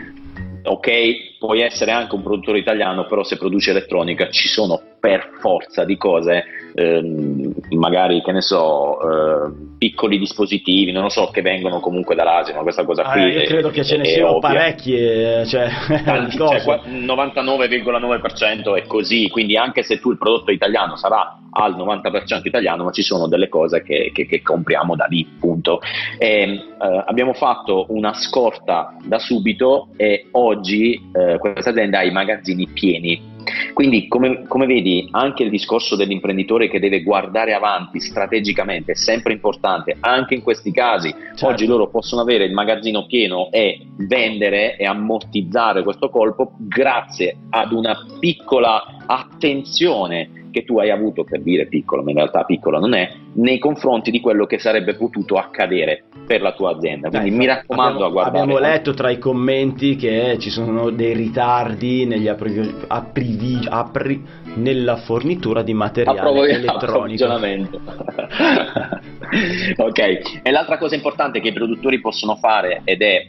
ok puoi essere anche un produttore italiano però se produci elettronica ci sono per forza di cose ehm, magari che ne so eh, piccoli dispositivi non lo so che vengono comunque dall'Asia ma questa cosa ah, qui io credo è, che ce ne siano parecchie cioè, Tanti, cioè, 99,9% è così quindi anche se tu il prodotto italiano sarà al 90% italiano ma ci sono delle cose che, che, che compriamo da lì punto. E, eh, abbiamo fatto una scorta da subito e oggi eh, questa azienda ha i magazzini pieni quindi, come, come, vedi, anche il discorso dell'imprenditore che deve guardare avanti strategicamente è sempre importante, anche in questi casi. Certo. Oggi loro possono avere il magazzino pieno e vendere e ammortizzare questo colpo grazie ad una piccola attenzione che tu hai avuto, per dire piccolo, ma in realtà piccolo non è, nei confronti di quello che sarebbe potuto accadere per la tua azienda. Quindi Dai, mi raccomando abbiamo, a guardare. Abbiamo letto tra i commenti che ci sono dei ritardi negli apprivi, apprivi, appri, nella fornitura di materiale Approvo, elettronico. ok, e l'altra cosa importante che i produttori possono fare ed è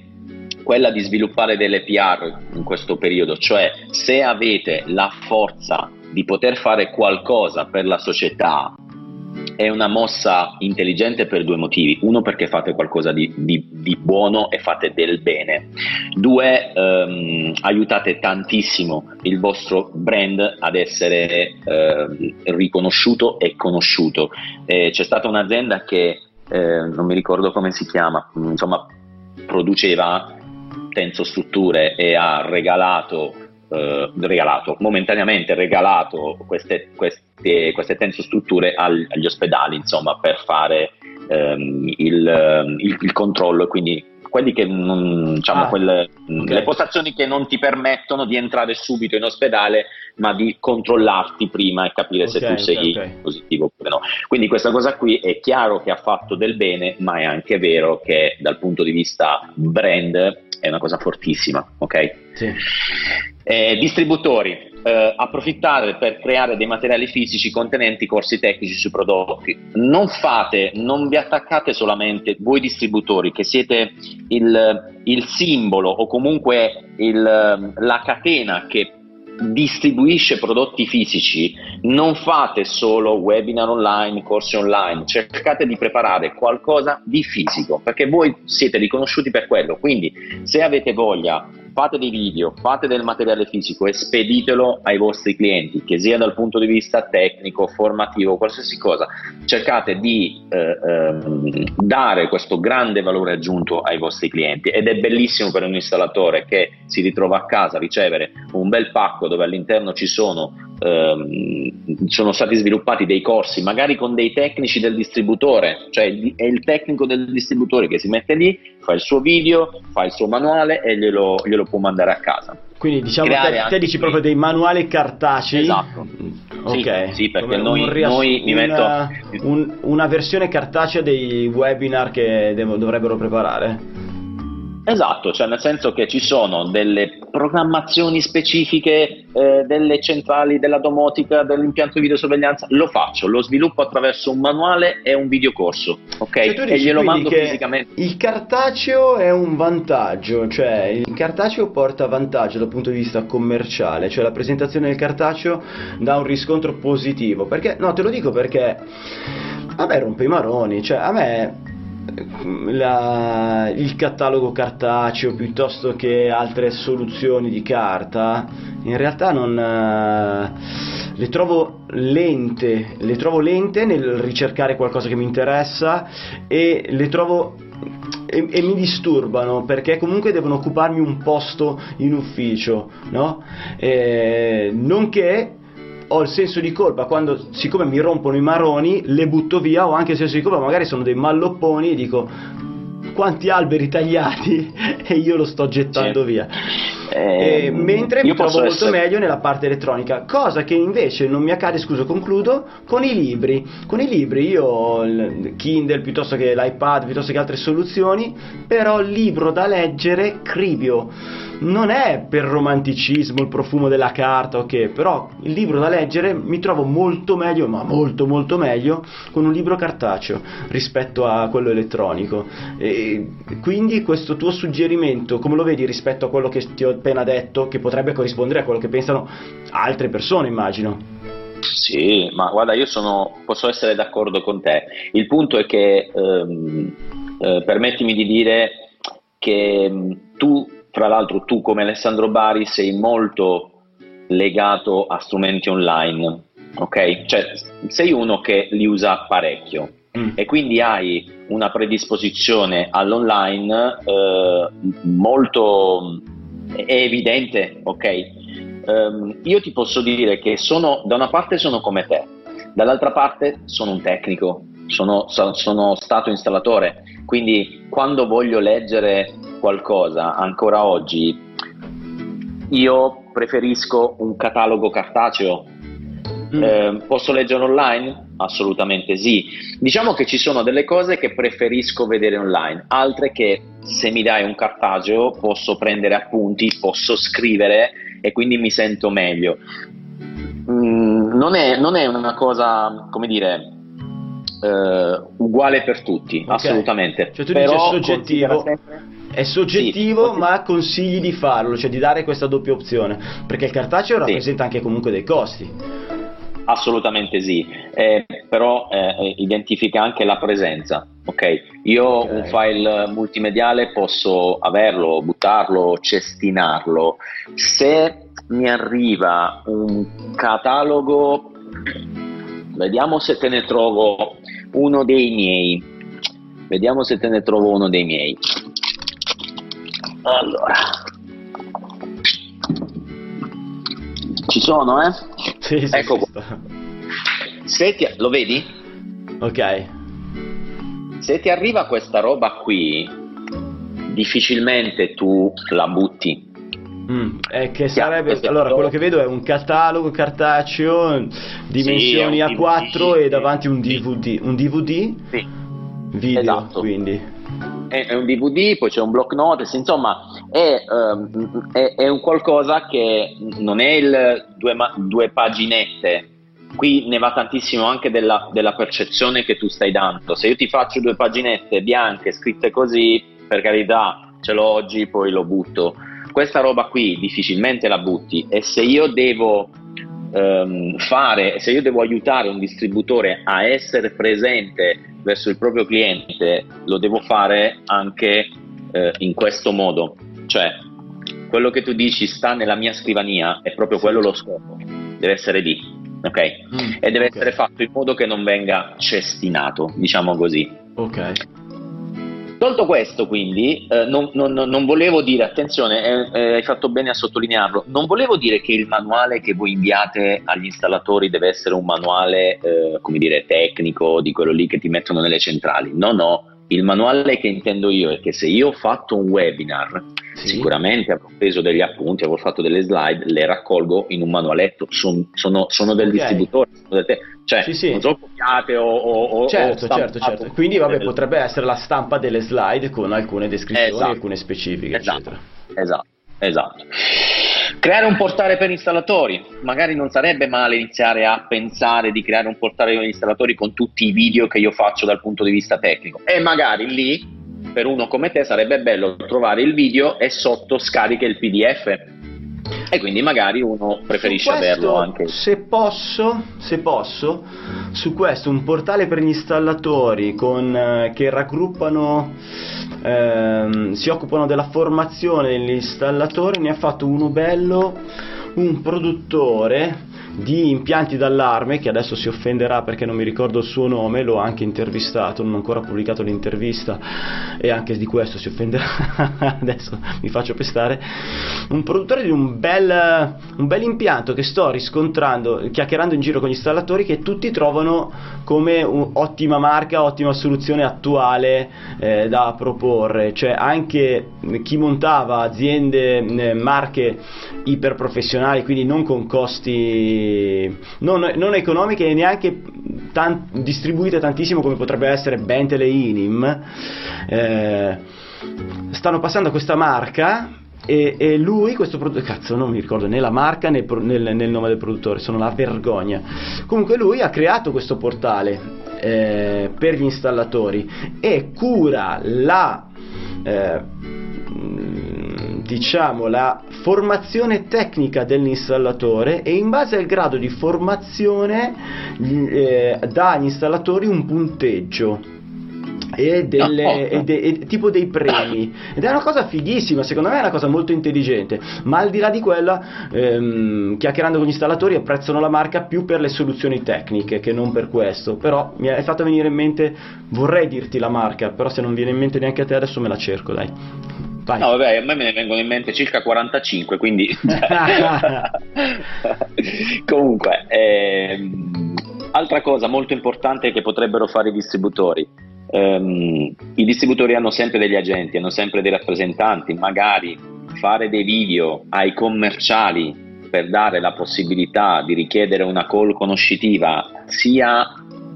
quella di sviluppare delle PR in questo periodo, cioè se avete la forza di poter fare qualcosa per la società è una mossa intelligente per due motivi. Uno perché fate qualcosa di, di, di buono e fate del bene. Due, ehm, aiutate tantissimo il vostro brand ad essere eh, riconosciuto e conosciuto. Eh, c'è stata un'azienda che, eh, non mi ricordo come si chiama, insomma, produceva tensostrutture e ha regalato eh, regalato, momentaneamente regalato queste, queste, queste tensostrutture al, agli ospedali, insomma, per fare ehm, il, il, il, controllo, quindi quelli che non, diciamo, ah, quelle, okay. le postazioni che non ti permettono di entrare subito in ospedale, ma di controllarti prima e capire okay, se tu sei okay, positivo oppure no. Quindi questa cosa qui è chiaro che ha fatto del bene, ma è anche vero che dal punto di vista brand è una cosa fortissima, ok? Sì. Eh, distributori, eh, approfittare per creare dei materiali fisici contenenti corsi tecnici sui prodotti. Non fate, non vi attaccate solamente voi distributori che siete il, il simbolo o comunque il, la catena che distribuisce prodotti fisici, non fate solo webinar online, corsi online, cercate di preparare qualcosa di fisico, perché voi siete riconosciuti per quello. Quindi se avete voglia fate dei video, fate del materiale fisico e speditelo ai vostri clienti, che sia dal punto di vista tecnico, formativo, qualsiasi cosa. Cercate di eh, ehm, dare questo grande valore aggiunto ai vostri clienti ed è bellissimo per un installatore che si ritrova a casa a ricevere un bel pacco dove all'interno ci sono ehm, sono stati sviluppati dei corsi, magari con dei tecnici del distributore, cioè è il tecnico del distributore che si mette lì, fa il suo video, fa il suo manuale e glielo, glielo può mandare a casa. Quindi diciamo te, te dici proprio dei manuali cartacei. Esatto. Ok, sì, sì perché noi, riass- noi mi metto... Un, una versione cartacea dei webinar che devo, dovrebbero preparare. Esatto, cioè nel senso che ci sono delle programmazioni specifiche eh, delle centrali della domotica, dell'impianto di videosorveglianza, lo faccio, lo sviluppo attraverso un manuale e un videocorso, ok? Cioè, e glielo mando fisicamente. Il cartaceo è un vantaggio, cioè il cartaceo porta vantaggio dal punto di vista commerciale, cioè la presentazione del cartaceo dà un riscontro positivo, perché no, te lo dico perché a me rompe i maroni, cioè a me la, il catalogo cartaceo piuttosto che altre soluzioni di carta in realtà non eh, le trovo lente le trovo lente nel ricercare qualcosa che mi interessa e le trovo e, e, mi disturbano perché comunque devono occuparmi un posto in ufficio no? Eh, nonché ho il senso di colpa quando, siccome mi rompono i maroni, le butto via, ho anche il senso di colpa, magari sono dei mallopponi e dico quanti alberi tagliati e io lo sto gettando sì. via. Eh, mentre mi trovo molto essere... meglio nella parte elettronica, cosa che invece non mi accade, scuso, concludo, con i libri. Con i libri io ho il Kindle piuttosto che l'iPad, piuttosto che altre soluzioni, però il libro da leggere cribio non è per romanticismo il profumo della carta, ok, però il libro da leggere mi trovo molto meglio, ma molto molto meglio con un libro cartaceo rispetto a quello elettronico. E quindi questo tuo suggerimento, come lo vedi rispetto a quello che ti ho appena detto, che potrebbe corrispondere a quello che pensano altre persone, immagino? Sì, ma guarda, io sono, posso essere d'accordo con te. Il punto è che, ehm, eh, permettimi di dire che ehm, tu fra l'altro tu come Alessandro Bari sei molto legato a strumenti online, ok? Cioè sei uno che li usa parecchio mm. e quindi hai una predisposizione all'online eh, molto evidente, ok? Um, io ti posso dire che sono, da una parte sono come te, dall'altra parte sono un tecnico, sono, sono stato installatore, quindi quando voglio leggere qualcosa ancora oggi, io preferisco un catalogo cartaceo. Mm. Eh, posso leggere online? Assolutamente sì. Diciamo che ci sono delle cose che preferisco vedere online, altre che se mi dai un cartaceo posso prendere appunti, posso scrivere e quindi mi sento meglio. Mm, non, è, non, è, una cosa, come dire, eh, uguale per tutti, okay. assolutamente. Cioè tu Però dici soggettivo. È soggettivo, sì, ma consigli di farlo, cioè di dare questa doppia opzione, perché il cartaceo sì. rappresenta anche comunque dei costi. Assolutamente sì, eh, però eh, identifica anche la presenza. Ok, io okay. un file multimediale posso averlo, buttarlo, cestinarlo. Se mi arriva un catalogo, vediamo se te ne trovo uno dei miei. Vediamo se te ne trovo uno dei miei. Allora. Ci sono, eh? Sì, sì, ecco qua. Se ti, lo vedi? Ok. Se ti arriva questa roba qui, difficilmente tu la butti. Mm, è che sarebbe allora quello che vedo è un catalogo cartaceo dimensioni sì, A4 e davanti un DVD un DVD sì. video esatto. quindi è, un DVD poi c'è un block notes insomma è, um, è, è un qualcosa che non è il due, due paginette qui ne va tantissimo anche della, della, percezione che tu stai dando. Se io ti faccio due paginette bianche scritte così, per carità, ce l'ho oggi, poi lo butto. Questa roba qui difficilmente la butti e se io devo um, fare, se io devo aiutare un distributore a essere presente verso il proprio cliente, lo devo fare anche uh, in questo modo. Cioè, quello che tu dici sta nella mia scrivania, è proprio quello lo scopo, deve essere lì ok? Mm, e deve okay. essere fatto in modo che non venga cestinato, diciamo così. Ok. Tolto questo, quindi, eh, non, non, non, volevo dire, attenzione, eh, eh, hai fatto bene a sottolinearlo, non volevo dire che il manuale che voi inviate agli installatori deve essere un manuale, eh, come dire, tecnico, di quello lì che ti mettono nelle centrali. No, no, il manuale che intendo io è che se io ho fatto un webinar, sì. sicuramente avrò preso degli appunti, avrò fatto delle slide, le raccolgo in un manualetto, Son, sono, sono, del okay. distributore, sono del cioè sì, sì. non sono copiate o, o, certo, o certo, certo. Quindi vabbè, potrebbe essere la stampa delle slide con alcune descrizioni, esatto. alcune specifiche, esatto. eccetera. Esatto, esatto. Creare un portale per installatori, magari non sarebbe male iniziare a pensare di creare un portale per installatori con tutti i video che io faccio dal punto di vista tecnico. E magari lì per uno come te sarebbe bello trovare il video e sotto scarica il PDF e quindi magari uno preferisce questo, averlo anche. Se posso, se posso, su questo un portale per gli installatori con, eh, che raggruppano, ehm, si occupano della formazione degli installatori, ne ha fatto uno bello, un produttore di impianti d'allarme che adesso si offenderà perché non mi ricordo il suo nome, l'ho anche intervistato, non ho ancora pubblicato l'intervista e anche di questo si offenderà, adesso mi faccio pestare, un produttore di un bel, un bel impianto che sto riscontrando, chiacchierando in giro con gli installatori che tutti trovano come un'ottima marca, ottima soluzione attuale eh, da proporre, cioè anche chi montava aziende, eh, marche iperprofessionali, quindi non con costi non, non economiche e neanche tan- distribuite tantissimo come potrebbe essere Bentley e Inim, eh, stanno passando questa marca e, e, lui, questo produttore, cazzo non mi ricordo né la marca né nel, nel, nome del produttore, sono la vergogna. Comunque lui ha creato questo portale eh, per gli installatori e cura la... Eh, diciamo la formazione tecnica dell'installatore e in base al grado di formazione eh, dà agli installatori un punteggio e, delle, e, de, e, tipo dei premi. Ed è una cosa fighissima secondo me è una cosa molto intelligente. Ma al di là di quella ehm, chiacchierando con gli installatori apprezzano la marca più per le soluzioni tecniche che non per questo. Però mi hai fatto venire in mente vorrei dirti la marca però se non viene in mente neanche a te adesso me la cerco dai Vai. No, vabbè, a me me ne vengono in mente circa 45, quindi... Comunque, ehm, altra cosa molto importante che potrebbero fare i distributori. Ehm, I distributori hanno sempre degli agenti, hanno sempre dei rappresentanti, magari fare dei video ai commerciali per dare la possibilità di richiedere una call conoscitiva sia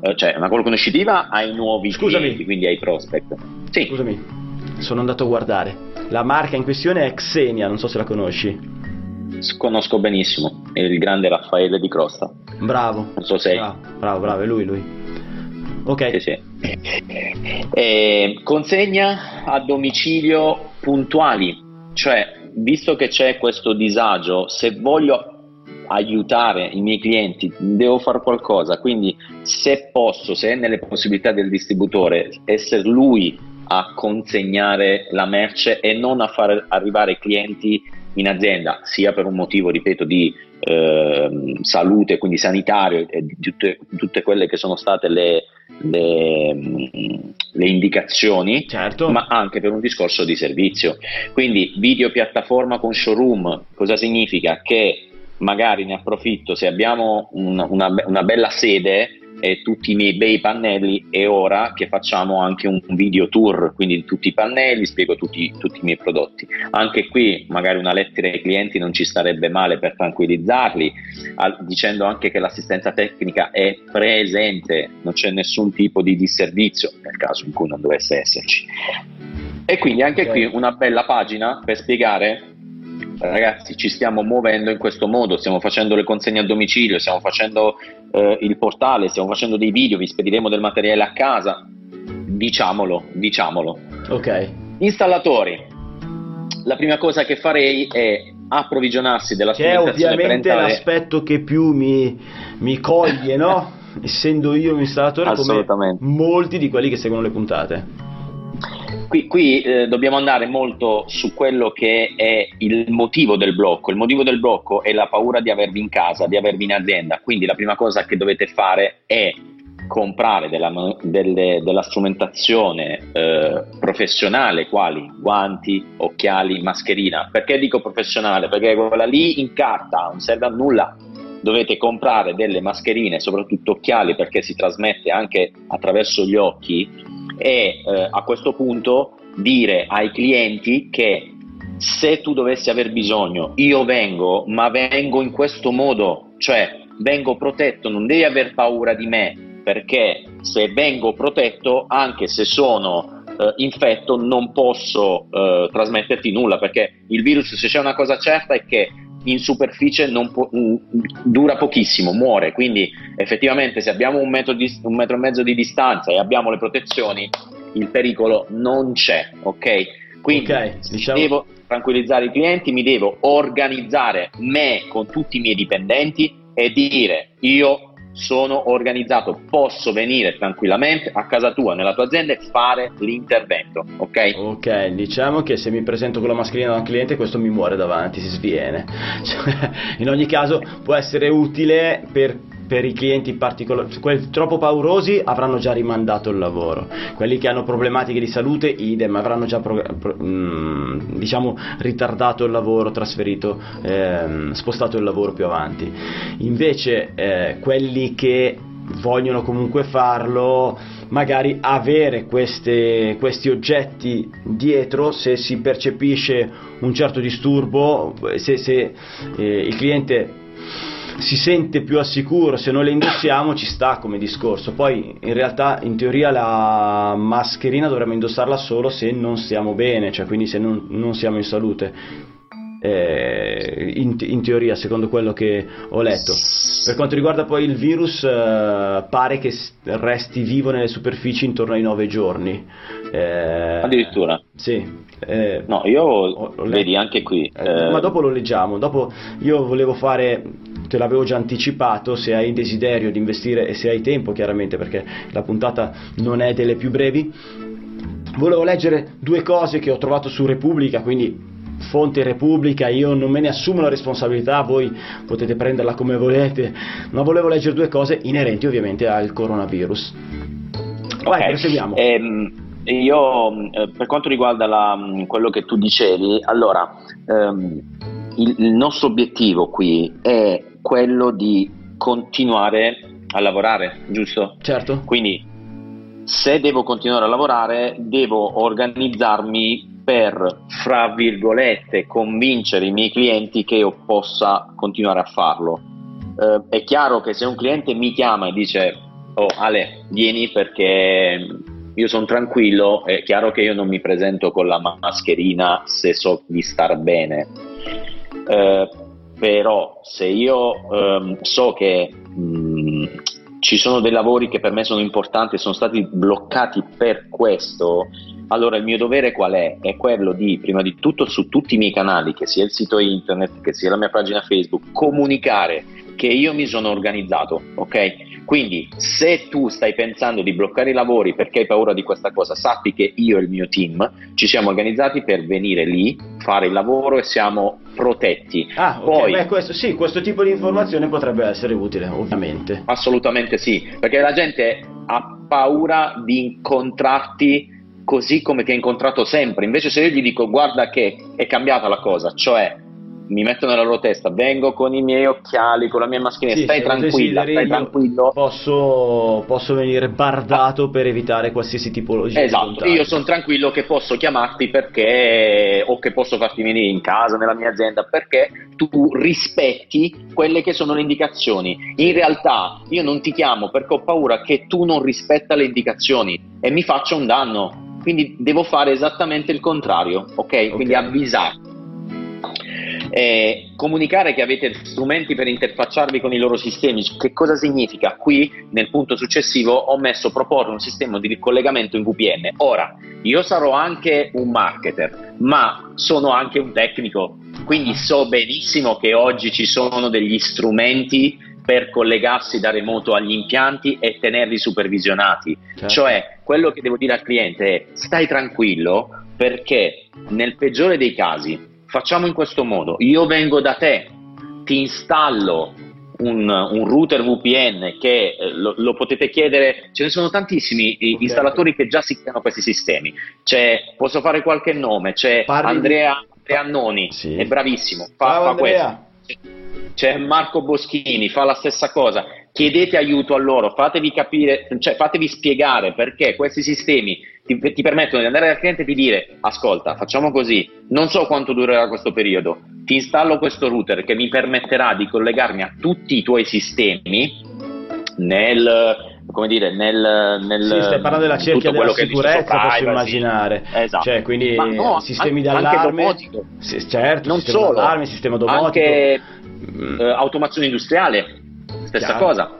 eh, cioè una call conoscitiva ai nuovi Scusami. clienti, quindi ai prospect. Sì. Scusami, sono andato a guardare. La marca in questione è Xenia, non so se la conosci. Conosco benissimo, è il grande Raffaele di Crosta. Bravo. Non so se... Bravo, bravo, bravo è lui, lui. Ok. Sì, sì. Eh, consegna a domicilio puntuali, cioè visto che c'è questo disagio, se voglio aiutare i miei clienti, devo fare qualcosa, quindi se posso, se è nelle possibilità del distributore, essere lui a consegnare la merce e non a far arrivare i clienti in azienda, sia per un motivo, ripeto, di eh, salute, quindi sanitario e di tutte, tutte, quelle che sono state le, le, le indicazioni, certo. ma anche per un discorso di servizio. Quindi video piattaforma con showroom, cosa significa? Che magari ne approfitto se abbiamo una, una, una bella sede e tutti i miei bei pannelli è ora che facciamo anche un video tour, quindi tutti i pannelli, spiego tutti, tutti i miei prodotti. Anche qui magari una lettera ai clienti non ci starebbe male per tranquillizzarli, al, dicendo anche che l'assistenza tecnica è presente, non c'è nessun tipo di disservizio nel caso in cui non dovesse esserci. E quindi anche qui una bella pagina per spiegare ragazzi ci stiamo muovendo in questo modo, stiamo facendo le consegne a domicilio, stiamo facendo eh, il portale, stiamo facendo dei video, vi spediremo del materiale a casa, diciamolo, diciamolo. Ok. Installatori, la prima cosa che farei è approvvigionarsi della che è ovviamente parentale. l'aspetto che più mi, mi coglie, no? Essendo io un installatore come molti di quelli che seguono le puntate. Qui, qui eh, dobbiamo andare molto su quello che è il motivo del blocco. Il motivo del blocco è la paura di avervi in casa, di avervi in azienda. Quindi la prima cosa che dovete fare è comprare della, delle, della strumentazione eh, professionale, quali guanti, occhiali, mascherina. Perché dico professionale? Perché quella lì in carta non serve a nulla. Dovete comprare delle mascherine, soprattutto occhiali, perché si trasmette anche attraverso gli occhi e eh, a questo punto dire ai clienti che se tu dovessi aver bisogno, io vengo, ma vengo in questo modo, cioè vengo protetto, non devi aver paura di me, perché se vengo protetto, anche se sono eh, infetto, non posso eh, trasmetterti nulla, perché il virus, se c'è una cosa certa, è che in superficie po- mm, dura pochissimo, muore. Quindi effettivamente se abbiamo un metro, di, un metro, e mezzo di distanza e abbiamo le protezioni, il pericolo non c'è, ok? Quindi okay, diciamo... devo tranquillizzare i clienti, mi devo organizzare me con tutti i miei dipendenti e dire io sono organizzato, posso venire tranquillamente a casa tua, nella tua azienda e fare l'intervento, ok? Ok, diciamo che se mi presento con la mascherina da un cliente questo mi muore davanti, si sviene. Cioè, in ogni caso può essere utile per per i clienti particolari, quelli troppo paurosi avranno già rimandato il lavoro, quelli che hanno problematiche di salute idem avranno già pro, pro, mh, mm, diciamo ritardato il lavoro, trasferito, ehm, spostato il lavoro più avanti. Invece eh, quelli che vogliono comunque farlo, magari avere queste, questi oggetti dietro se si percepisce un certo disturbo, se, se eh, il cliente si sente più al sicuro, se noi le indossiamo ci sta come discorso. Poi in realtà in teoria la mascherina dovremmo indossarla solo se non stiamo bene, cioè quindi se non, non siamo in salute. Eh, in, in, teoria, secondo quello che ho letto. Per quanto riguarda poi il virus, eh, pare che resti vivo nelle superfici intorno ai 9 giorni. Eh, Addirittura? Sì. Eh, no, io vedi anche qui. Eh, ma dopo lo leggiamo. Dopo io volevo fare te l'avevo già anticipato, se hai desiderio di investire e se hai tempo chiaramente perché la puntata non è delle più brevi, volevo leggere due cose che ho trovato su Repubblica, quindi fonte Repubblica, io non me ne assumo la responsabilità, voi potete prenderla come volete, ma volevo leggere due cose inerenti ovviamente al coronavirus. Vai, okay. proseguiamo. Eh, io, eh, per quanto riguarda la, quello che tu dicevi, allora, ehm, il, il nostro obiettivo qui è quello di continuare a lavorare, giusto? Certo. Quindi se devo continuare a lavorare, devo organizzarmi per, fra virgolette, convincere i miei clienti che io possa continuare a farlo. Eh, è chiaro che se un cliente mi chiama e dice, oh Ale, vieni perché io sono tranquillo, è chiaro che io non mi presento con la mascherina se so di star bene. Eh, però se io ehm, so che mh, mm, ci sono dei lavori che per me sono importanti, sono stati bloccati per questo, allora il mio dovere qual è? È quello di, prima di tutto, su tutti i miei canali, che sia il sito internet, che sia la mia pagina Facebook, comunicare che io mi sono organizzato, ok? Quindi se tu stai pensando di bloccare i lavori perché hai paura di questa cosa, sappi che io e il mio team ci siamo organizzati per venire lì, fare il lavoro e siamo protetti. Ah, Poi, Beh, questo, sì, questo tipo di informazione potrebbe essere utile, ovviamente. Assolutamente sì, perché la gente ha paura di incontrarti così come ti ha incontrato sempre. Invece se io gli dico guarda che è cambiata la cosa, cioè mi metto nella loro testa, vengo con i miei occhiali, con la mia mascherina, Sì, stai tranquilla, stai tranquillo. Posso, posso venire bardato per evitare qualsiasi tipologia di Esatto, io sono tranquillo che posso chiamarti perché o che posso farti venire in casa, nella mia azienda, perché tu rispetti quelle che sono le indicazioni. In realtà io non ti chiamo perché ho paura che tu non rispetta le indicazioni e mi faccia un danno. Quindi devo fare esattamente il contrario, ok? Quindi Ok. Eh, comunicare che avete strumenti per interfacciarvi con i loro sistemi, che cosa significa? Qui nel punto successivo ho messo proporre un sistema di collegamento in VPN. Ora, io sarò anche un marketer, ma sono anche un tecnico, quindi so benissimo che oggi ci sono degli strumenti per collegarsi da remoto agli impianti e tenerli supervisionati. Certo. Cioè, quello che devo dire al cliente è stai tranquillo perché nel peggiore dei casi facciamo in questo modo, io vengo da te, ti installo un, un router VPN che eh, lo, lo potete chiedere, ce ne sono tantissimi i- Ok. installatori che già si creano questi sistemi. C'è, posso fare qualche nome, c'è Parli Andrea, Andrea Annoni, Sì. è bravissimo, fa, Ciao fa questo. C'è Marco Boschini, fa la stessa cosa. Chiedete aiuto a loro, fatevi capire, cioè fatevi spiegare perché questi sistemi ti, ti permettono di andare dal cliente e di dire: Ascolta, facciamo così, non so quanto durerà questo periodo, ti installo questo router che mi permetterà di collegarmi a tutti i tuoi sistemi nel come dire, nel, nel Sì, stai parlando della cerchia quello della sicurezza, posso immaginare. Esatto. Cioè, quindi no, sistemi an- anche d'allarme, domotico. sì, certo, non sistema solo, d'allarme, sistema domotico. anche Mm. eh, automazione industriale, stessa Chiaro. cosa.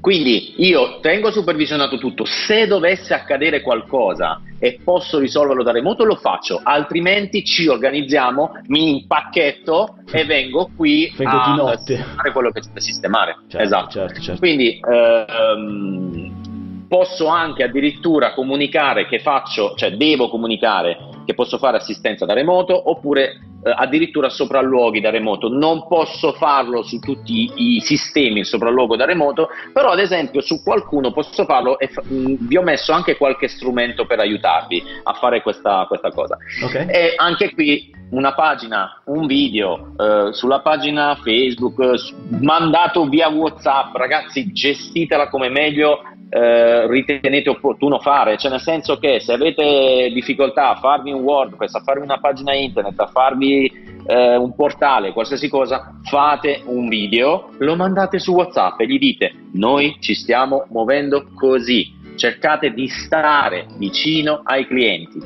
Quindi io tengo supervisionato tutto, se dovesse accadere qualcosa e posso risolverlo da remoto lo faccio, altrimenti ci organizziamo, mi impacchetto e vengo qui Vengo di a notte. sistemare quello che c'è da sistemare. Certo, esatto. certo, certo. Quindi ehm, posso anche addirittura comunicare che faccio, cioè devo comunicare che posso fare assistenza da remoto oppure eh, addirittura sopralluoghi da remoto. Non posso farlo su tutti i sistemi il sopralluogo da remoto, però ad esempio su qualcuno posso farlo e fa- mh, vi ho messo anche qualche strumento per aiutarvi a fare questa, questa cosa. Ok. E anche qui una pagina, un video eh, sulla pagina Facebook, eh, mandato via WhatsApp, ragazzi, gestitela come meglio eh, ritenete opportuno fare, cioè nel senso che se avete difficoltà a farvi un WordPress, a farvi una pagina internet, a farvi eh, un portale, qualsiasi cosa, fate un video, lo mandate su WhatsApp e gli dite noi ci stiamo muovendo così, cercate di stare vicino ai clienti.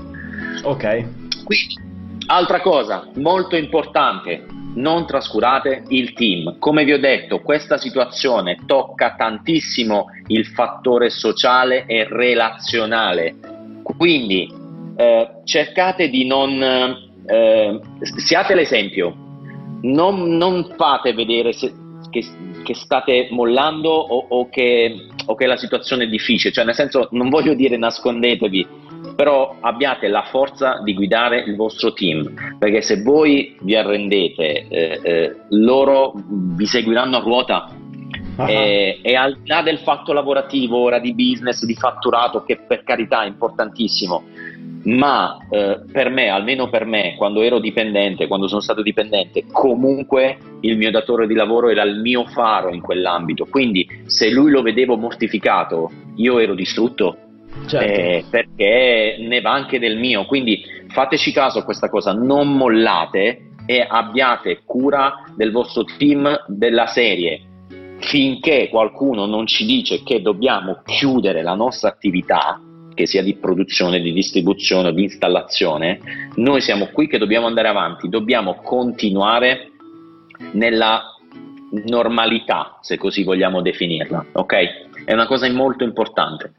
Ok. Quindi, altra cosa molto importante, non trascurate il team. Come vi ho detto, questa situazione tocca tantissimo il fattore sociale e relazionale. Quindi eh, cercate di non... eh, siate l'esempio, non, non fate vedere se- che, che state mollando o, o che, o che la situazione è difficile, cioè nel senso non voglio dire nascondetevi, però abbiate la forza di guidare il vostro team, perché se voi vi arrendete, eh, eh, loro vi seguiranno a ruota. Ah. E, e al di là del fatto lavorativo, ora di business, di fatturato, che per carità è importantissimo, ma eh, per me, almeno per me, quando ero dipendente, quando sono stato dipendente, comunque il mio datore di lavoro era il mio faro in quell'ambito. Quindi se lui lo vedevo mortificato, io ero distrutto Certo. eh, perché ne va anche del mio. Quindi fateci caso a questa cosa, non mollate e abbiate cura del vostro team della serie. Finché qualcuno non ci dice che dobbiamo chiudere la nostra attività, che sia di produzione, di distribuzione o di installazione, noi siamo qui che dobbiamo andare avanti, dobbiamo continuare nella normalità, se così vogliamo definirla, ok? È una cosa molto importante.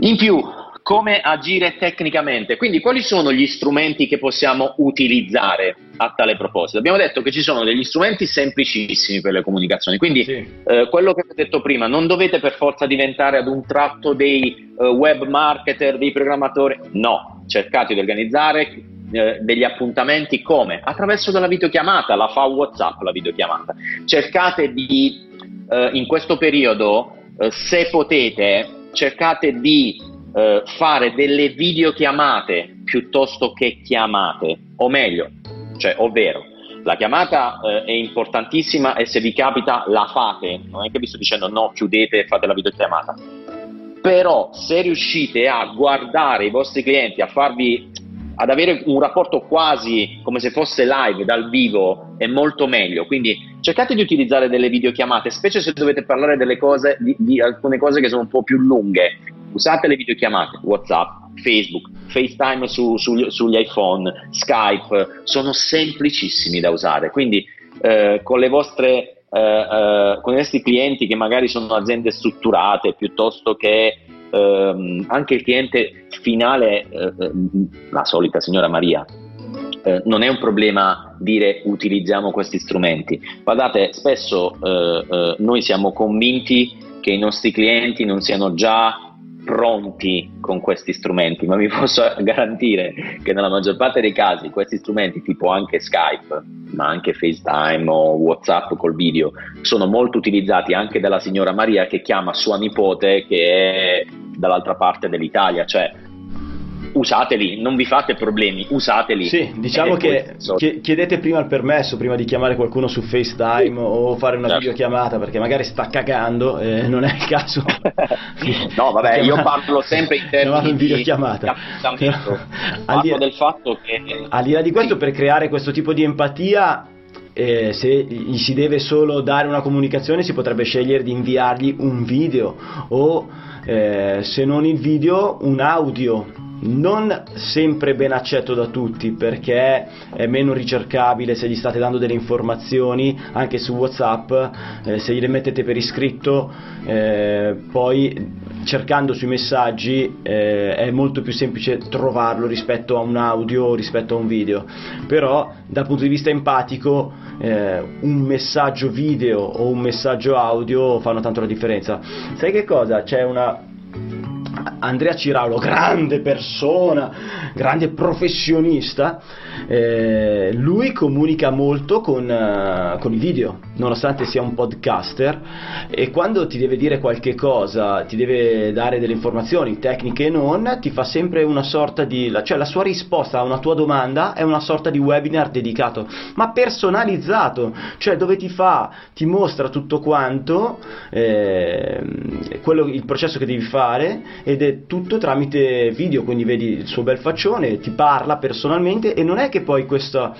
In più, come agire tecnicamente? Quindi, quali sono gli strumenti che possiamo utilizzare a tale proposito? Abbiamo detto che ci sono degli strumenti semplicissimi per le comunicazioni, quindi Sì. eh, quello che ho detto prima, non dovete per forza diventare ad un tratto dei eh, web marketer, dei programmatori, no, cercate di organizzare eh, degli appuntamenti come? Attraverso della videochiamata, la fa WhatsApp la videochiamata. Cercate di, eh, in questo periodo, eh, se potete, cercate di eh, fare delle videochiamate piuttosto che chiamate, o meglio, cioè ovvero la chiamata eh, è importantissima e se vi capita la fate, non è che vi sto dicendo no, chiudete e fate la videochiamata, però se riuscite a guardare i vostri clienti, a farvi ad avere un rapporto quasi come se fosse live dal vivo è molto meglio. Quindi cercate di utilizzare delle videochiamate, specie se dovete parlare cose, di, di alcune cose che sono un po' più lunghe. Usate le videochiamate, WhatsApp, Facebook, FaceTime su, su, sugli iPhone, Skype, sono semplicissimi da usare. Quindi eh, con le vostre eh, eh, con i nostri clienti che magari sono aziende strutturate piuttosto che ehm, anche il cliente finale, eh, eh, la solita signora Maria, eh, non è un problema dire utilizziamo questi strumenti. Guardate, spesso eh, eh, noi siamo convinti che i nostri clienti non siano già pronti con questi strumenti, ma vi posso garantire che nella maggior parte dei casi questi strumenti, tipo anche Skype, ma anche FaceTime o WhatsApp col video, sono molto utilizzati anche dalla signora Maria che chiama sua nipote che è dall'altra parte dell'Italia, cioè usateli, non vi fate problemi, usateli. Sì, diciamo che chiedete prima il permesso prima di chiamare qualcuno su FaceTime sì. o fare una certo. videochiamata perché magari sta cagando e non è il caso. no, vabbè, io parlo sempre in termini di videochiamata. Parlo del fatto che al di là di questo per creare questo tipo di empatia eh, se gli si deve solo dare una comunicazione si potrebbe scegliere di inviargli un video o eh, se non il video un audio non sempre ben accetto da tutti perché è meno ricercabile se gli state dando delle informazioni anche su Whatsapp, eh, se gliele mettete per iscritto, eh, poi cercando sui messaggi eh, è molto più semplice trovarlo rispetto a un audio o rispetto a un video, però dal punto di vista empatico eh, un messaggio video o un messaggio audio fanno tanto la differenza. Sai che cosa? C'è una Andrea Ciraulo, grande persona, grande professionista, eh, lui comunica molto con, uh, con, i video, nonostante sia un podcaster, e quando ti deve dire qualche cosa, ti deve dare delle informazioni tecniche e non, ti fa sempre una sorta di... cioè la sua risposta a una tua domanda è una sorta di webinar dedicato, ma personalizzato, cioè dove ti fa, ti mostra tutto quanto, eh, quello, il processo che devi fare ed è tutto tramite video, quindi vedi il suo bel faccione, ti parla personalmente e non è che poi questa,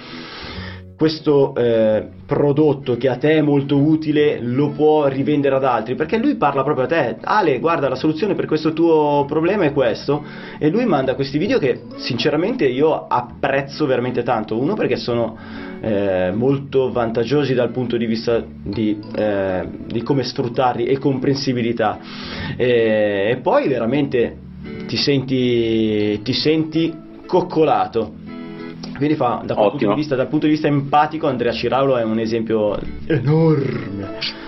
questo eh, prodotto che a te è molto utile lo può rivendere ad altri? Perché lui parla proprio a te. Ale guarda la soluzione per questo tuo problema è questo. E lui manda questi video che sinceramente io apprezzo veramente tanto. Uno perché sono eh, molto vantaggiosi dal punto di vista di, eh, di come sfruttarli e comprensibilità. E, e poi veramente ti senti, ti senti coccolato quindi fa, da punto di vista, dal punto di vista empatico Andrea Ciraulo è un esempio enorme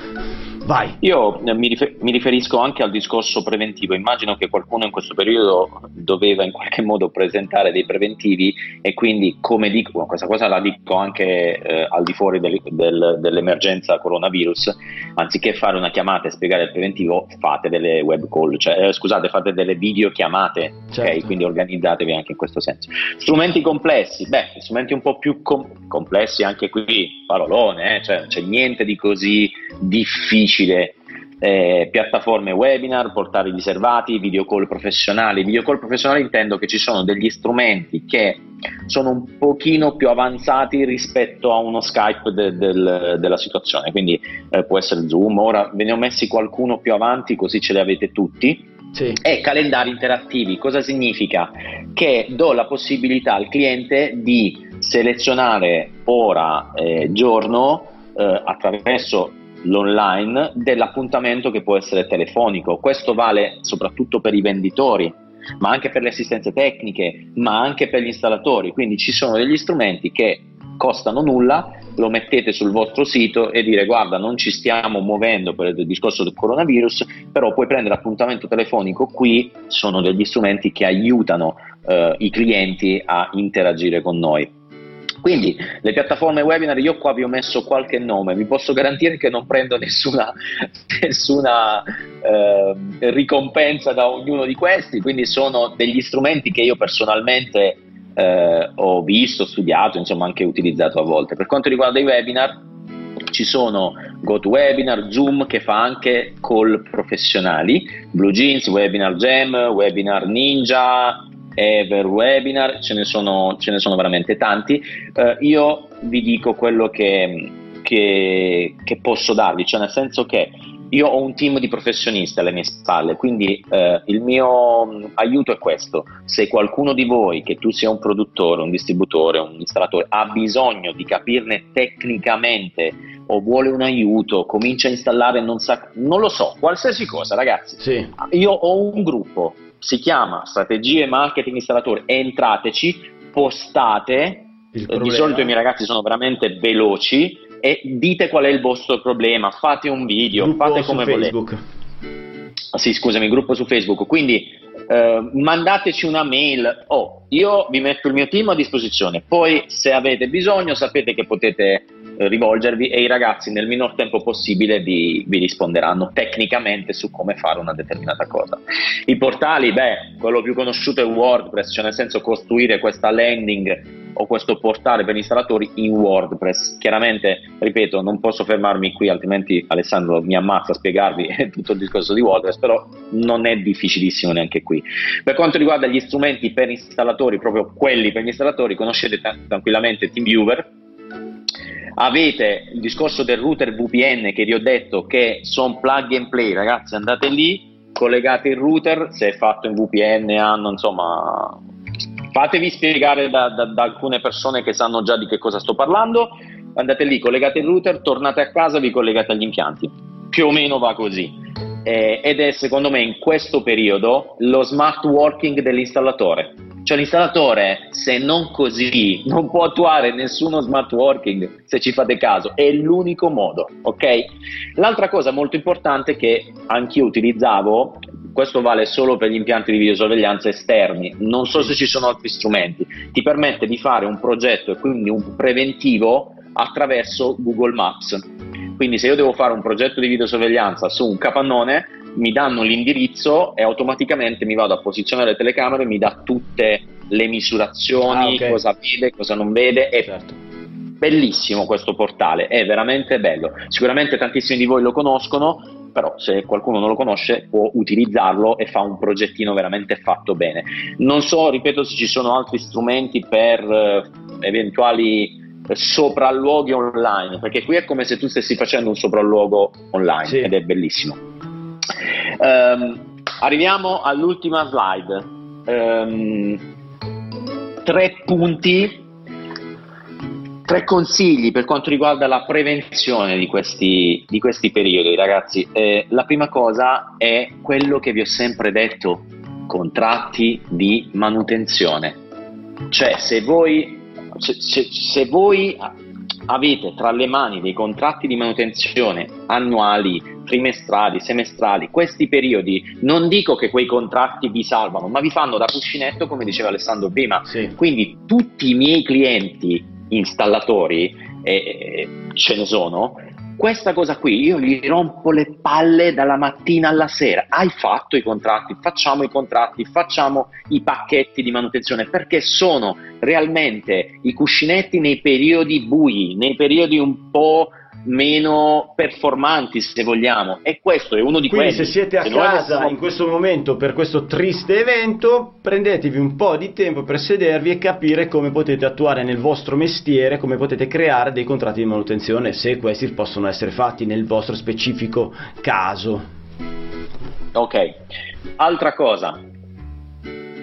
Vai. Io eh, mi, rifer- mi, riferisco anche al discorso preventivo. Immagino che qualcuno in questo periodo doveva in qualche modo presentare dei preventivi e quindi, come dico, questa cosa la dico anche eh, al di fuori del, del, dell'emergenza coronavirus, anziché fare una chiamata e spiegare il preventivo, fate delle web call, cioè, eh, scusate, fate delle videochiamate, certo. ok? Quindi organizzatevi anche in questo senso. Strumenti complessi, beh, strumenti un po' più com- complessi anche qui, parolone, eh? cioè, c'è niente di così difficile difficile. Eh, piattaforme webinar, portali riservati, video call professionali. Video call professionali intendo che ci sono degli strumenti che sono un pochino più avanzati rispetto a uno Skype de, del, della situazione, quindi eh, può essere Zoom, ora ve ne ho messi qualcuno più avanti così ce li avete tutti. Sì. E calendari interattivi, cosa significa? Che do la possibilità al cliente di selezionare ora eh, giorno eh, attraverso l'online dell'appuntamento che può essere telefonico. Questo vale soprattutto per i venditori, ma anche per le assistenze tecniche, ma anche per gli installatori. Quindi ci sono degli strumenti che costano nulla, lo mettete sul vostro sito e dire guarda non ci stiamo muovendo per il discorso del coronavirus, però puoi prendere appuntamento telefonico qui, sono degli strumenti che aiutano eh, i clienti a interagire con noi. Quindi le piattaforme webinar, io qua vi ho messo qualche nome, vi posso garantire che non prendo nessuna, nessuna eh, ricompensa da ognuno di questi, quindi sono degli strumenti che io personalmente eh, ho visto, studiato, insomma anche utilizzato a volte. Per quanto riguarda i webinar, ci sono GoToWebinar, Zoom che fa anche call professionali, Blue Jeans, Webinar Jam, Webinar Ninja, Ever Webinar, ce ne sono, ce ne sono veramente tanti. Eh, io vi dico quello che, che, che posso darvi, cioè nel senso che io ho un team di professionisti alle mie spalle, quindi eh, il mio mm, aiuto è questo. Se qualcuno di voi, che tu sia un produttore, un distributore, un installatore, ha bisogno di capirne tecnicamente o vuole un aiuto, comincia a installare, non, sa, non lo so, qualsiasi cosa, ragazzi. Sì. Io ho un gruppo, si chiama Strategie Marketing Installatori, entrateci, postate. Di solito i miei ragazzi sono veramente veloci e dite qual è il vostro problema, fate un video, gruppo fate come Facebook. volete. Sì, scusami, gruppo su Facebook. Quindi eh, mandateci una mail. Oh, io vi metto il mio team a disposizione. Poi, se avete bisogno, sapete che potete eh, rivolgervi e i ragazzi nel minor tempo possibile vi, vi, risponderanno tecnicamente su come fare una determinata cosa. I portali, beh, quello più conosciuto è WordPress, cioè nel senso costruire questa landing o questo portale per installatori in WordPress. Chiaramente, ripeto, non posso fermarmi qui, altrimenti Alessandro mi ammazza a spiegarvi tutto il discorso di WordPress, però non è difficilissimo neanche qui. Per quanto riguarda gli strumenti per installatori, proprio quelli per gli installatori, conoscete tranquillamente TeamViewer. Avete il discorso del router VPN che vi ho detto che sono plug and play, ragazzi, andate lì, collegate il router, se è fatto in VPN hanno insomma fatevi spiegare da, da, da, alcune persone che sanno già di che cosa sto parlando, andate lì, collegate il router, tornate a casa, vi collegate agli impianti. Più o meno va così. Eh, ed è secondo me in questo periodo lo smart working dell'installatore. Cioè l'installatore, se non così, non può attuare nessuno smart working, se ci fate caso, è l'unico modo, ok? L'altra cosa molto importante che anch'io utilizzavo questo vale solo per gli impianti di videosorveglianza esterni, non so se ci sono altri strumenti, ti permette di fare un progetto e quindi un preventivo attraverso Google Maps. Quindi se io devo fare un progetto di videosorveglianza su un capannone, mi danno l'indirizzo e automaticamente mi vado a posizionare le telecamere, mi dà tutte le misurazioni, ah, okay. cosa vede, cosa non vede. È certo. bellissimo questo portale, è veramente bello. Sicuramente tantissimi di voi lo conoscono, però se qualcuno non lo conosce può utilizzarlo e fa un progettino veramente fatto bene. Non so, ripeto, se ci sono altri strumenti per eh, eventuali sopralluoghi online, perché qui è come se tu stessi facendo un sopralluogo online sì. ed è bellissimo. Um, arriviamo all'ultima slide. Um, tre punti tre consigli per quanto riguarda la prevenzione di questi, di questi periodi, ragazzi. Eh, la prima cosa è quello che vi ho sempre detto, contratti di manutenzione. Cioè, se voi, se, se, se voi avete tra le mani dei contratti di manutenzione annuali, trimestrali, semestrali, questi periodi, non dico che quei contratti vi salvano, ma vi fanno da cuscinetto, come diceva Alessandro prima. Sì. Quindi tutti i miei clienti installatori, e ce ne sono, questa cosa qui io gli rompo le palle dalla mattina alla sera. Hai fatto i contratti, facciamo i contratti, facciamo i pacchetti di manutenzione perché sono realmente i cuscinetti nei periodi bui, nei periodi un po' meno performanti se vogliamo. E questo è uno di Quindi quelli. se siete a se casa avessimo... in questo momento per questo triste evento prendetevi un po' di tempo per sedervi e capire come potete attuare nel vostro mestiere come potete creare dei contratti di manutenzione se questi possono essere fatti nel vostro specifico caso. Ok. Altra cosa.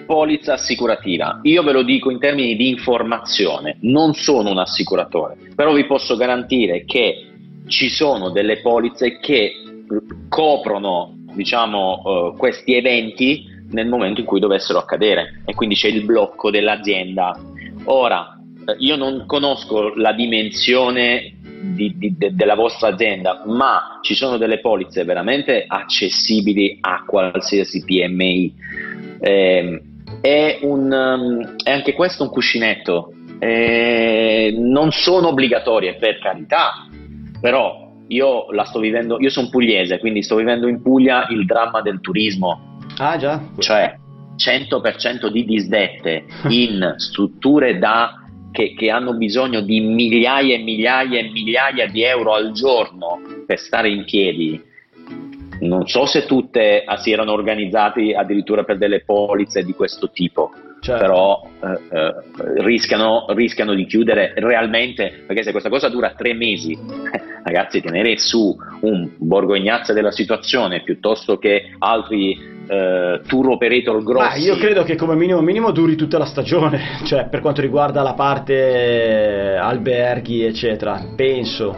Polizza assicurativa. Io ve lo dico in termini di informazione, non sono un assicuratore, però vi posso garantire che ci sono delle polizze che coprono diciamo, uh, questi eventi nel momento in cui dovessero accadere e quindi c'è il blocco dell'azienda. Ora, eh, io non conosco la dimensione di, di, de, della vostra azienda, ma ci sono delle polizze veramente accessibili a qualsiasi PMI. Eh, è, un, um, è, anche questo un cuscinetto. Eh, non sono obbligatorie, per carità, però io la sto vivendo, io sono pugliese, quindi sto vivendo in Puglia il dramma del turismo. Ah già. Cioè, 100% di disdette in strutture da, che, che hanno bisogno di migliaia e migliaia e migliaia di euro al giorno per stare in piedi, non so se tutte si erano organizzate addirittura per delle polizze di questo tipo, certo. però eh, eh, rischiano, rischiano, di chiudere realmente, perché se questa cosa dura tre mesi, ragazzi, tenere su un borgognazza della situazione piuttosto che altri Uh, tour operator grossi. Ah, io credo che come minimo, minimo duri tutta la stagione, cioè per quanto riguarda la parte alberghi, eccetera. Penso.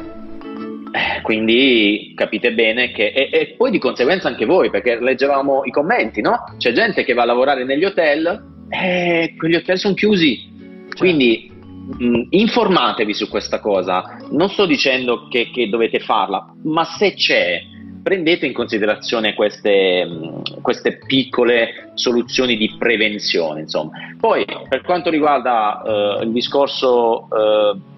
Eh, quindi capite bene che, e, e, poi di conseguenza anche voi, perché leggevamo i commenti, no? C'è gente che va a lavorare negli hotel e quegli hotel sono chiusi. Certo. Quindi mh, informatevi su questa cosa. Non sto dicendo che, che, dovete farla, ma se c'è, prendete in considerazione queste, mh, queste piccole soluzioni di prevenzione. Insomma. Poi, per quanto riguarda uh, il discorso. Uh,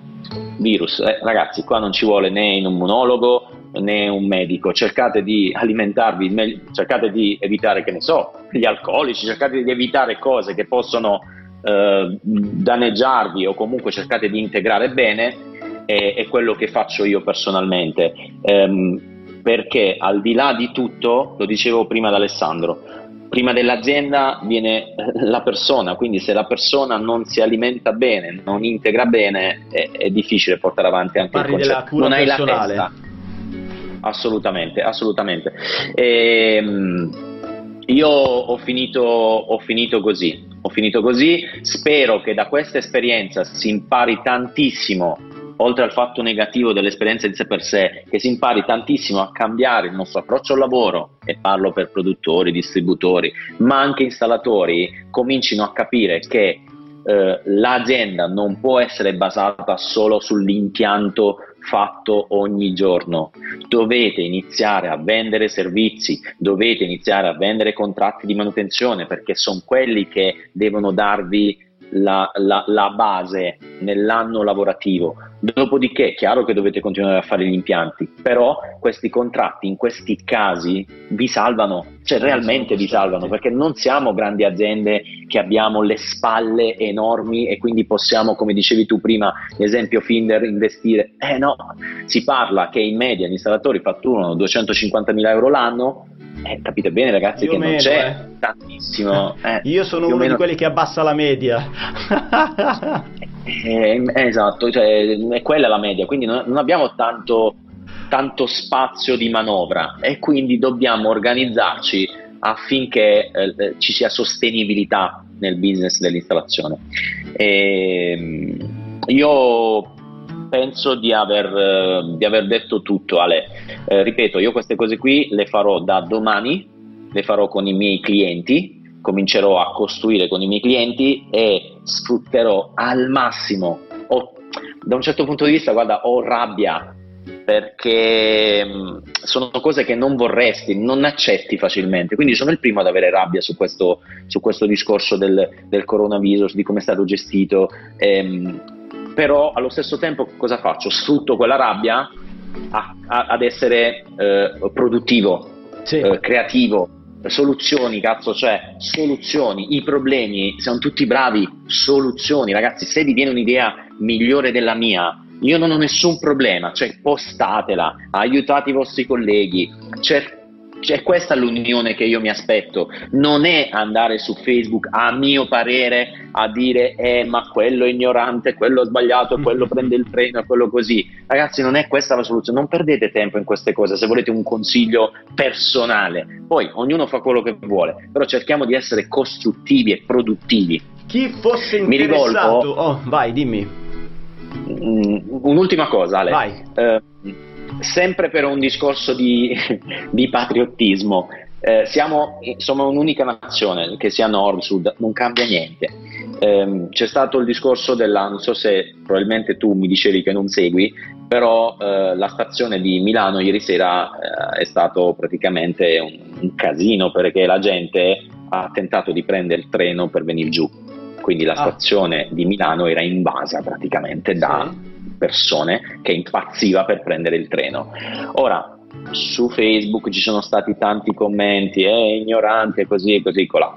virus. Eh, ragazzi, qua non ci vuole né un immunologo né un medico, cercate di alimentarvi, cercate di evitare, che ne so, gli alcolici, cercate di evitare cose che possono eh, danneggiarvi o comunque cercate di integrare bene, è, è quello che faccio io personalmente. Ehm, perché al di là di tutto, lo dicevo prima ad Alessandro, prima dell'azienda viene la persona, quindi se la persona non si alimenta bene, non integra bene, è, è difficile portare avanti anche Parli il concetto. Della cura non hai personale. la testa. Assolutamente, assolutamente. E, ehm, io ho finito, ho finito così, ho finito così, spero che da questa esperienza si impari tantissimo oltre al fatto negativo dell'esperienza in sé per sé, che si impari tantissimo a cambiare il nostro approccio al lavoro, e parlo per produttori, distributori, ma anche installatori, comincino a capire che eh, l'azienda non può essere basata solo sull'impianto fatto ogni giorno. Dovete iniziare a vendere servizi, dovete iniziare a vendere contratti di manutenzione perché sono quelli che devono darvi la, la, la base nell'anno lavorativo. Dopodiché è chiaro che dovete continuare a fare gli impianti, però questi contratti in questi casi vi salvano, cioè realmente vi salvano, perché non siamo grandi aziende che abbiamo le spalle enormi e quindi possiamo, come dicevi tu prima, l'esempio Finder, investire. Eh no, si parla che in media gli installatori fatturano 250 mila euro l'anno, eh, capite bene ragazzi Io che meno, non c'è eh. tantissimo. Eh, Io sono uno di quelli che abbassa la media. eh, esatto, cioè, è quella la media, quindi non, non abbiamo tanto, tanto, spazio di manovra e quindi dobbiamo organizzarci affinché eh, ci sia sostenibilità nel business dell'installazione. E, ehm, io penso di aver, eh, di aver detto tutto, Ale. Eh, ripeto, io queste cose qui le farò da domani, le farò con i miei clienti, comincerò a costruire con i miei clienti e sfrutterò al massimo. Ho, da un certo punto di vista, guarda, ho rabbia perché mm, sono cose che non vorresti, non accetti facilmente. Quindi sono il primo ad avere rabbia su questo, su questo discorso del, del, coronavirus, di come è stato gestito. Ehm, però allo stesso tempo cosa faccio? Sfrutto quella rabbia a, a, ad essere eh, produttivo, sì. eh, creativo, soluzioni, cazzo, cioè soluzioni, i problemi, siamo tutti bravi, soluzioni, ragazzi, se vi viene un'idea migliore della mia, io non ho nessun problema, cioè postatela, aiutate i vostri colleghi, cercate cioè, questa è l'unione che io mi aspetto, non è andare su Facebook a mio parere a dire eh ma quello è ignorante, quello è sbagliato, quello prende il treno, quello così. Ragazzi, non è questa la soluzione, non perdete tempo in queste cose se volete un consiglio personale. Poi ognuno fa quello che vuole, però cerchiamo di essere costruttivi e produttivi. Chi fosse interessato... Mi rivolgo... Oh, vai, dimmi. Mm, un'ultima cosa, Ale. Vai. Uh, sempre per un discorso di, di patriottismo, eh, siamo, insomma, un'unica nazione, che sia nord-sud, non cambia niente. Eh, c'è stato il discorso della, non so se probabilmente tu mi dicevi che non segui, però eh, la stazione di Milano ieri sera eh, è stato praticamente un, un, casino perché la gente ha tentato di prendere il treno per venire giù. Quindi la ah. stazione di Milano era invasa praticamente da... Sì persone che impazziva per prendere il treno. Ora, su Facebook ci sono stati tanti commenti, è ignorante, così e così colà.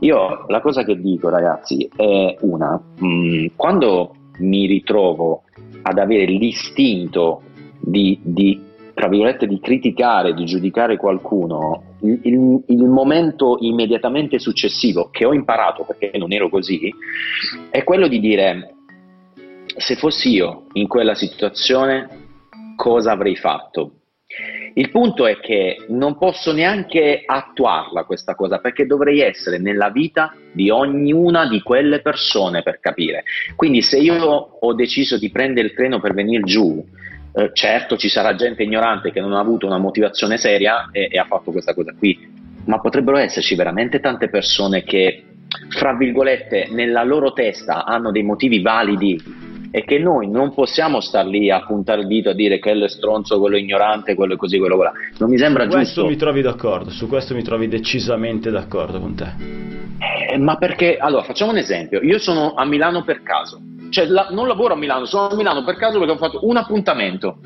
Io la cosa che dico ragazzi è una, mh, mm, quando mi ritrovo ad avere l'istinto di, di, tra virgolette, di criticare, di giudicare qualcuno, il, il, il, momento immediatamente successivo che ho imparato, perché non ero così, è quello di dire se fossi io in quella situazione cosa avrei fatto. Il punto è che non posso neanche attuarla questa cosa perché dovrei essere nella vita di ognuna di quelle persone per capire. Quindi se io ho deciso di prendere il treno per venire giù, eh, certo ci sarà gente ignorante che non ha avuto una motivazione seria e, e ha fatto questa cosa qui, ma potrebbero esserci veramente tante persone che, fra virgolette, nella loro testa hanno dei motivi validi e che noi non possiamo star lì a puntare il dito a dire quello è stronzo, quello è ignorante, quello è così, quello è là. Non mi sembra su giusto. Su questo mi trovi d'accordo, su questo mi trovi decisamente d'accordo con te. Eh, ma perché, allora, facciamo un esempio. Io sono a Milano per caso, cioè la, non lavoro a Milano, sono a Milano per caso perché ho fatto un appuntamento.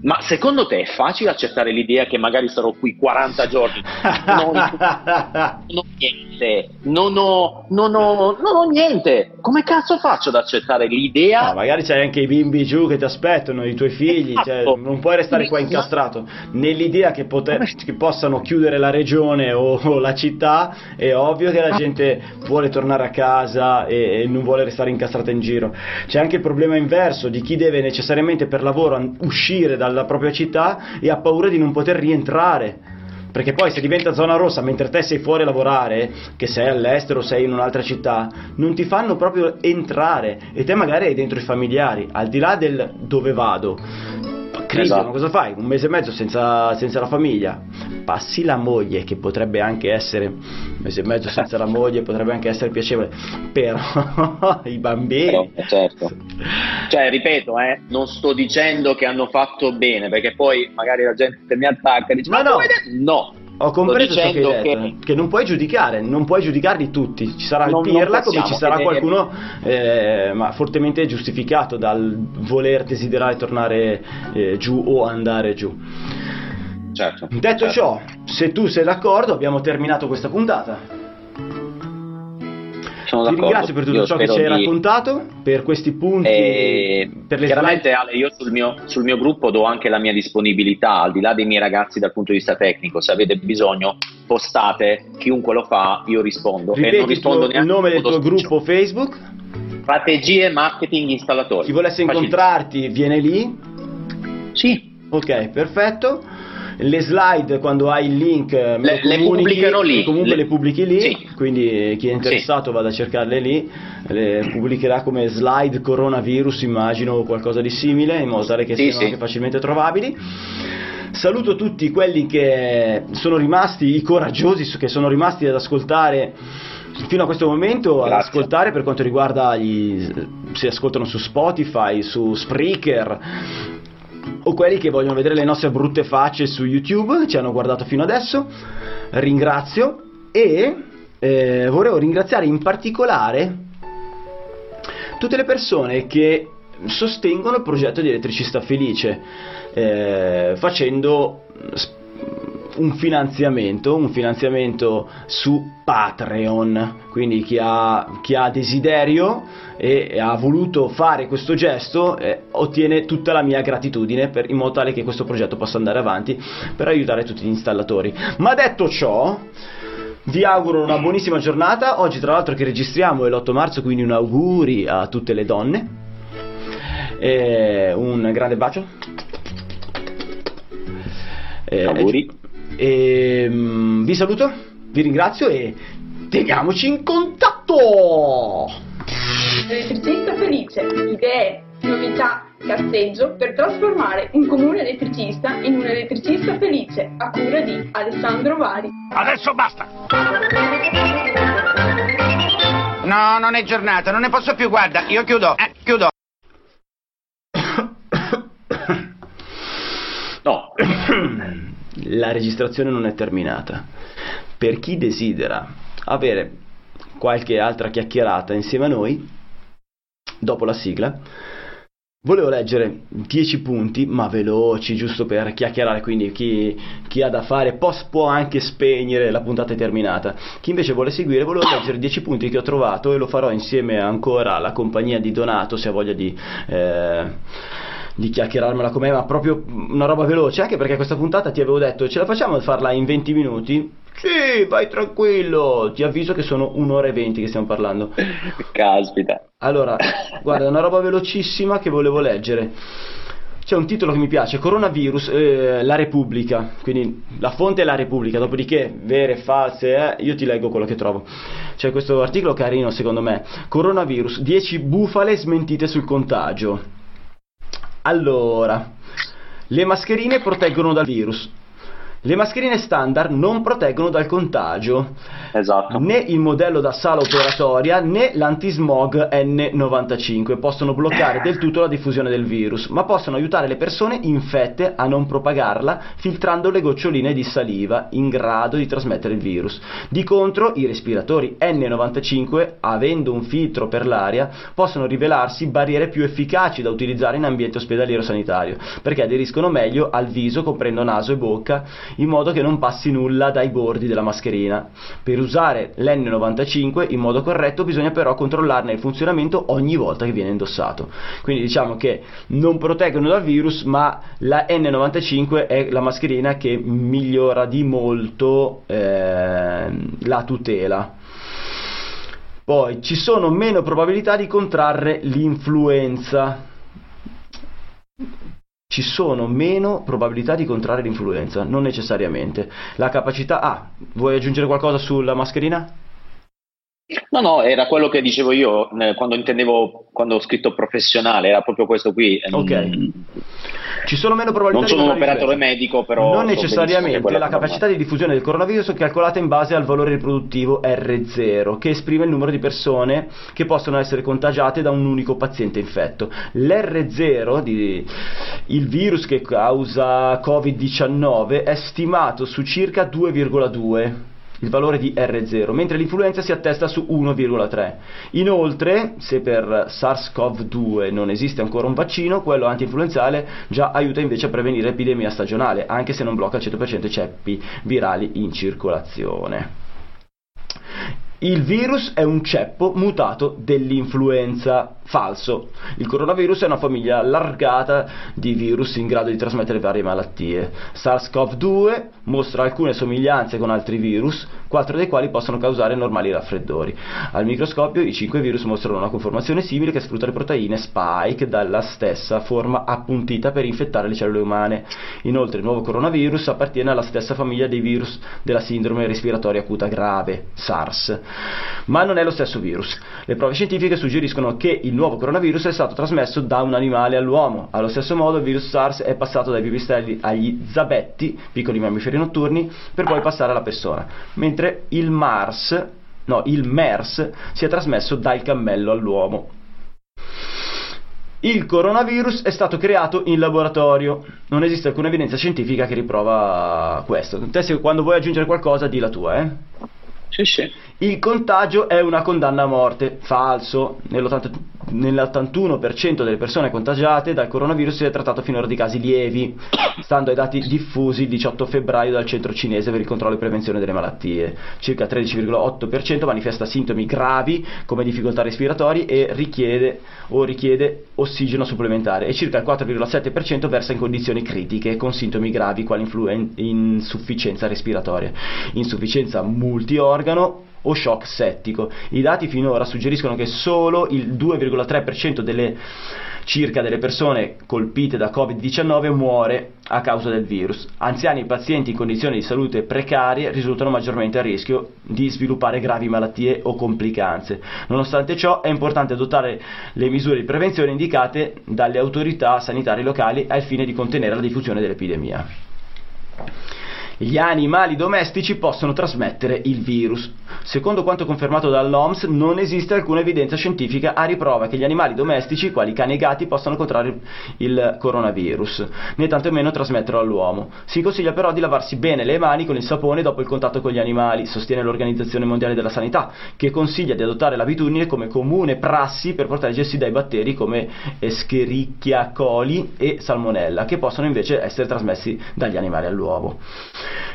Ma secondo te è facile accettare l'idea che magari sarò qui 40 giorni? Non, non ho niente, non ho, non, ho, non ho, niente. Come cazzo faccio ad accettare l'idea? No, magari c'hai anche i bimbi giù che ti aspettano, i tuoi figli, cioè, esatto. non puoi restare qua incastrato. Nell'idea che, poter, che possano chiudere la regione o, o, la città, è ovvio che la gente vuole tornare a casa e, e non vuole restare incastrata in giro. C'è anche il problema inverso di chi deve necessariamente per lavoro uscire da dalla propria città e ha paura di non poter rientrare. Perché poi se diventa zona rossa mentre te sei fuori a lavorare, che sei all'estero, sei in un'altra città, non ti fanno proprio entrare e te magari hai dentro i familiari, al di là del dove vado crisi, esatto. cosa fai? Un mese e mezzo senza, senza, la famiglia? Passi la moglie, che potrebbe anche essere, un mese e mezzo senza la moglie potrebbe anche essere piacevole, però i bambini... Però, certo. Cioè, ripeto, eh, non sto dicendo che hanno fatto bene, perché poi magari la gente mi attacca e dice, ma no, no, ho compreso ciò che hai detto, che... che... non puoi giudicare, non puoi giudicarli tutti, ci sarà non, il pirla come ci sarà vedere... qualcuno eh, ma fortemente giustificato dal voler desiderare tornare eh, giù o andare giù. Certo, Detto certo. ciò, se tu sei d'accordo abbiamo terminato questa puntata. Sono Ti ringrazio per tutto io ciò che ci hai di... raccontato, per questi punti. E... Per chiaramente slide. Ale, io sul mio, sul mio, gruppo do anche la mia disponibilità, al di là dei miei ragazzi dal punto di vista tecnico, se avete bisogno postate, chiunque lo fa, io rispondo. Ripeti e non rispondo il, tuo, il nome del tuo gruppo Facebook? Strategie Marketing Installatori. Chi volesse incontrarti viene lì? Sì. Ok, perfetto le slide quando hai il link le, le pubblicano lì comunque le, le pubblichi lì sì. quindi chi è interessato sì. vada a cercarle lì le pubblicherà come slide coronavirus immagino o qualcosa di simile in modo tale che sì, siano anche facilmente trovabili saluto tutti quelli che sono rimasti i coraggiosi che sono rimasti ad ascoltare fino a questo momento Grazie. ad ascoltare per quanto riguarda gli, se ascoltano su Spotify, su Spreaker o quelli che vogliono vedere le nostre brutte facce su YouTube, ci hanno guardato fino adesso, ringrazio e eh, volevo ringraziare in particolare tutte le persone che sostengono il progetto di Elettricista Felice eh, facendo un finanziamento, un finanziamento su Patreon, quindi chi ha, chi ha desiderio e ha voluto fare questo gesto eh, ottiene tutta la mia gratitudine per, in modo tale che questo progetto possa andare avanti per aiutare tutti gli installatori. Ma detto ciò, vi auguro una buonissima giornata. Oggi, tra l'altro, che registriamo è l'8 marzo, quindi un auguri a tutte le donne. E un grande bacio. Eh, auguri. E, um, vi saluto, vi ringrazio e teniamoci in contatto! Elettricista felice, idee, novità, cazzeggio per trasformare un comune elettricista in un elettricista felice a cura di Alessandro Vari. Adesso basta! No, non è giornata, non ne posso più, guarda, io chiudo, eh, chiudo. No. la registrazione non è terminata. Per chi desidera avere qualche altra chiacchierata insieme a noi, dopo la sigla, Volevo leggere 10 punti, ma veloci, giusto per chiacchierare, quindi chi, chi ha da fare può, può, anche spegnere, la puntata è terminata. Chi invece vuole seguire, volevo leggere 10 punti che ho trovato e lo farò insieme ancora alla compagnia di Donato, se ha voglia di... Eh, di chiacchierarmela con me, ma proprio una roba veloce, anche perché questa puntata ti avevo detto ce la facciamo a farla in 20 minuti? Sì, vai tranquillo, ti avviso che sono un'ora e venti che stiamo parlando. Caspita. Allora, guarda, una roba velocissima che volevo leggere. C'è un titolo che mi piace, Coronavirus, eh, la Repubblica, quindi la fonte è la Repubblica, dopodiché vere, false, eh, io ti leggo quello che trovo. C'è questo articolo carino secondo me, Coronavirus, 10 bufale smentite sul contagio. Allora, le mascherine proteggono dal virus, le mascherine standard non proteggono dal contagio, esatto. né il modello da sala operatoria né l'antismog N95 possono bloccare del tutto la diffusione del virus, ma possono aiutare le persone infette a non propagarla filtrando le goccioline di saliva in grado di trasmettere il virus. Di contro, i respiratori N95, avendo un filtro per l'aria, possono rivelarsi barriere più efficaci da utilizzare in ambiente ospedaliero sanitario, perché aderiscono meglio al viso, comprendo naso e bocca, in modo che non passi nulla dai bordi della mascherina. Per usare l'N95 in modo corretto bisogna però controllarne il funzionamento ogni volta che viene indossato. Quindi diciamo che non proteggono dal virus, ma la N95 è la mascherina che migliora di molto eh, la tutela. Poi ci sono meno probabilità di contrarre l'influenza ci sono meno probabilità di contrarre l'influenza, non necessariamente. La capacità... Ah, vuoi aggiungere qualcosa sulla mascherina? No, no, era quello che dicevo io eh, quando intendevo, quando ho scritto professionale, era proprio questo qui. Ok. Mm. Ci sono meno probabilità Non sono un operatore medico, però. Non necessariamente. La capacità di diffusione del coronavirus è calcolata in base al valore riproduttivo R0, che esprime il numero di persone che possono essere contagiate da un unico paziente infetto. L'R0, di, il virus che causa Covid-19, è stimato su circa 2,2 il valore di R0, mentre l'influenza si attesta su 1,3. Inoltre, se per SARS-CoV-2 non esiste ancora un vaccino, quello anti-influenzale già aiuta invece a prevenire l'epidemia stagionale, anche se non blocca al 100% i ceppi virali in circolazione. Il virus è un ceppo mutato dell'influenza. Falso. Il coronavirus è una famiglia allargata di virus in grado di trasmettere varie malattie. SARS-CoV-2 mostra alcune somiglianze con altri virus, quattro dei quali possono causare normali raffreddori. Al microscopio i cinque virus mostrano una conformazione simile che sfrutta le proteine spike dalla stessa forma appuntita per infettare le cellule umane. Inoltre il nuovo coronavirus appartiene alla stessa famiglia dei virus della sindrome respiratoria acuta grave, SARS ma non è lo stesso virus. Le prove scientifiche suggeriscono che il nuovo coronavirus è stato trasmesso da un animale all'uomo. Allo stesso modo il virus SARS è passato dai pipistrelli agli zabetti, piccoli mammiferi notturni, per poi passare alla persona, mentre il MARS, no, il MERS si è trasmesso dal cammello all'uomo. Il coronavirus è stato creato in laboratorio, non esiste alcuna evidenza scientifica che riprova questo. Te se quando vuoi aggiungere qualcosa di la tua, eh? Sì, sì. Il contagio è una condanna a morte, falso. Nell'81% delle persone contagiate dal coronavirus si è trattato finora di casi lievi, stando ai dati diffusi il 18 febbraio dal centro cinese per il controllo e prevenzione delle malattie. Circa il 13,8% manifesta sintomi gravi come difficoltà respiratori e richiede o richiede ossigeno supplementare e circa il 4,7% versa in condizioni critiche con sintomi gravi quali influen- insufficienza respiratoria, insufficienza multiorgano o shock settico. I dati finora suggeriscono che solo il 2,3% delle circa delle persone colpite da Covid-19 muore a causa del virus. Anziani e pazienti in condizioni di salute precarie risultano maggiormente a rischio di sviluppare gravi malattie o complicanze. Nonostante ciò è importante adottare le misure di prevenzione indicate dalle autorità sanitarie locali al fine di contenere la diffusione dell'epidemia. gli animali domestici possono trasmettere il virus. Secondo quanto confermato dall'OMS, non esiste alcuna evidenza scientifica a riprova che gli animali domestici, quali cani e gatti, possano contrarre il coronavirus, né tantomeno trasmetterlo all'uomo. Si consiglia però di lavarsi bene le mani con il sapone dopo il contatto con gli animali, sostiene l'Organizzazione Mondiale della Sanità, che consiglia di adottare l'abitudine come comune prassi per proteggersi dai batteri come Escherichia coli e Salmonella, che possono invece essere trasmessi dagli animali all'uovo.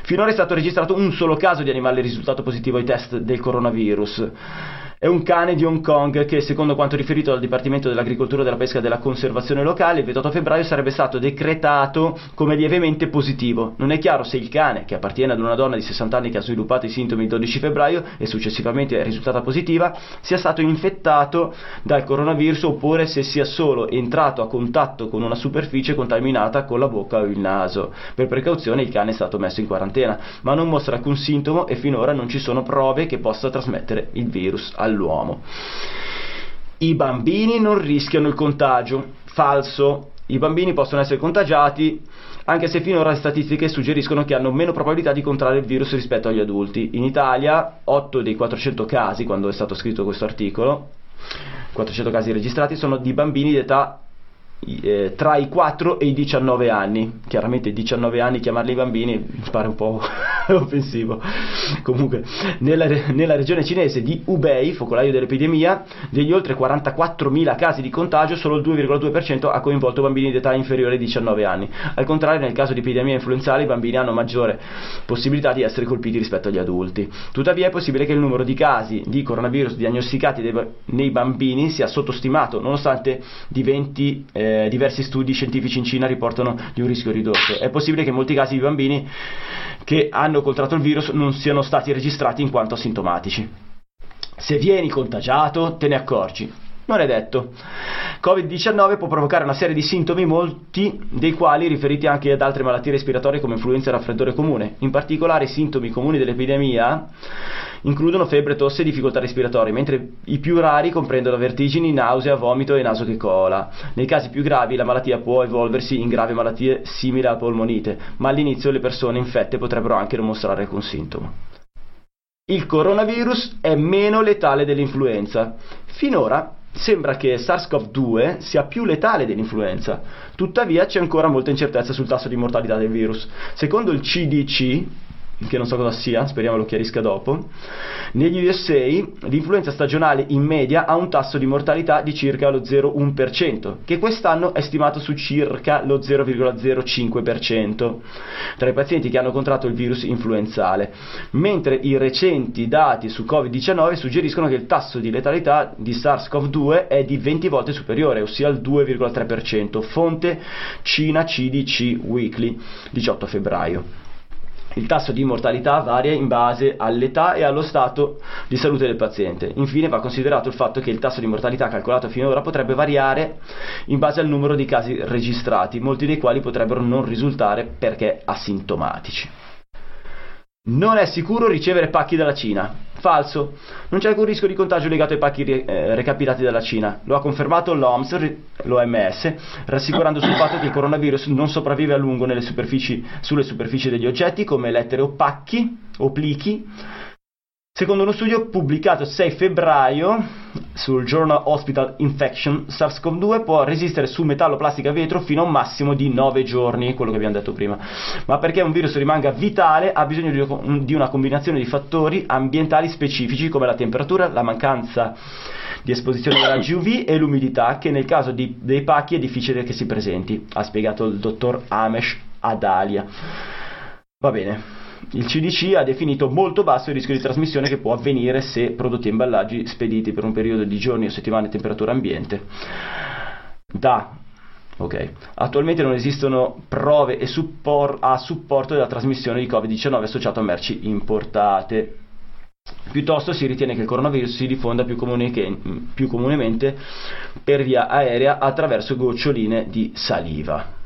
Finora è stato registrato un solo caso di animale risultato positivo ai test del coronavirus è un cane di Hong Kong che, secondo quanto riferito dal Dipartimento dell'Agricoltura, della Pesca e della Conservazione Locale, il 28 febbraio sarebbe stato decretato come lievemente positivo. Non è chiaro se il cane, che appartiene ad una donna di 60 anni che ha sviluppato i sintomi il 12 febbraio e successivamente è risultata positiva, sia stato infettato dal coronavirus oppure se sia solo entrato a contatto con una superficie contaminata con la bocca o il naso. Per precauzione il cane è stato messo in quarantena, ma non mostra alcun sintomo e finora non ci sono prove che possa trasmettere il virus all'uomo. I bambini non rischiano il contagio. Falso. I bambini possono essere contagiati anche se finora le statistiche suggeriscono che hanno meno probabilità di contrarre il virus rispetto agli adulti. In Italia 8 dei 400 casi, quando è stato scritto questo articolo, 400 casi registrati sono di bambini di età eh, tra i 4 e i 19 anni. Chiaramente i 19 anni chiamarli bambini pare un po' offensivo. Comunque, nella, nella, regione cinese di Hubei, focolaio dell'epidemia, degli oltre 44.000 casi di contagio, solo il 2,2% ha coinvolto bambini di età inferiore ai 19 anni. Al contrario, nel caso di epidemia influenzale, i bambini hanno maggiore possibilità di essere colpiti rispetto agli adulti. Tuttavia, è possibile che il numero di casi di coronavirus diagnosticati dei, nei bambini sia sottostimato, nonostante diventi eh, eh, diversi studi scientifici in Cina riportano di un rischio ridotto. È possibile che in molti casi i bambini che hanno contratto il virus non siano stati registrati in quanto asintomatici. Se vieni contagiato, te ne accorgi. Non è detto. Covid-19 può provocare una serie di sintomi, molti dei quali riferiti anche ad altre malattie respiratorie come influenza e raffreddore comune. In particolare i sintomi comuni dell'epidemia includono febbre, tosse e difficoltà respiratorie, mentre i più rari comprendono vertigini, nausea, vomito e naso che cola. Nei casi più gravi la malattia può evolversi in gravi malattie simili alla polmonite, ma all'inizio le persone infette potrebbero anche non mostrare alcun sintomo. Il coronavirus è meno letale dell'influenza. Finora sembra che SARS-CoV-2 sia più letale dell'influenza, tuttavia c'è ancora molta incertezza sul tasso di mortalità del virus. Secondo il CDC, che non so cosa sia, speriamo lo chiarisca dopo, negli USA l'influenza stagionale in media ha un tasso di mortalità di circa lo 0,1%, che quest'anno è stimato su circa lo 0,05% tra i pazienti che hanno contratto il virus influenzale, mentre i recenti dati su Covid-19 suggeriscono che il tasso di letalità di SARS-CoV-2 è di 20 volte superiore, ossia il 2,3%, fonte Cina CDC Weekly, 18 febbraio. Il tasso di mortalità varia in base all'età e allo stato di salute del paziente. Infine va considerato il fatto che il tasso di mortalità calcolato finora potrebbe variare in base al numero di casi registrati, molti dei quali potrebbero non risultare perché asintomatici. Non è sicuro ricevere pacchi dalla Cina. Falso. Non c'è alcun rischio di contagio legato ai pacchi eh, recapitati dalla Cina. Lo ha confermato l'OMS, l'OMS, rassicurando sul fatto che il coronavirus non sopravvive a lungo superfici, sulle superfici degli oggetti come lettere o pacchi o plichi Secondo uno studio pubblicato il 6 febbraio sul Journal Hospital Infection, SARS-CoV-2 può resistere su metallo, plastica vetro fino a un massimo di 9 giorni, quello che abbiamo detto prima. Ma perché un virus rimanga vitale ha bisogno di una combinazione di fattori ambientali specifici come la temperatura, la mancanza di esposizione alla GUV e l'umidità, che nel caso di, dei pacchi è difficile che si presenti, ha spiegato il dottor Amesh Adalia. Va bene. Il CDC ha definito molto basso il rischio di trasmissione che può avvenire se prodotti e imballaggi spediti per un periodo di giorni o settimane a temperatura ambiente. Da Okay. Attualmente non esistono prove support- a supporto della trasmissione di Covid-19 associato a merci importate. Piuttosto si ritiene che il coronavirus si diffonda più, che, più comunemente per via aerea attraverso goccioline di saliva.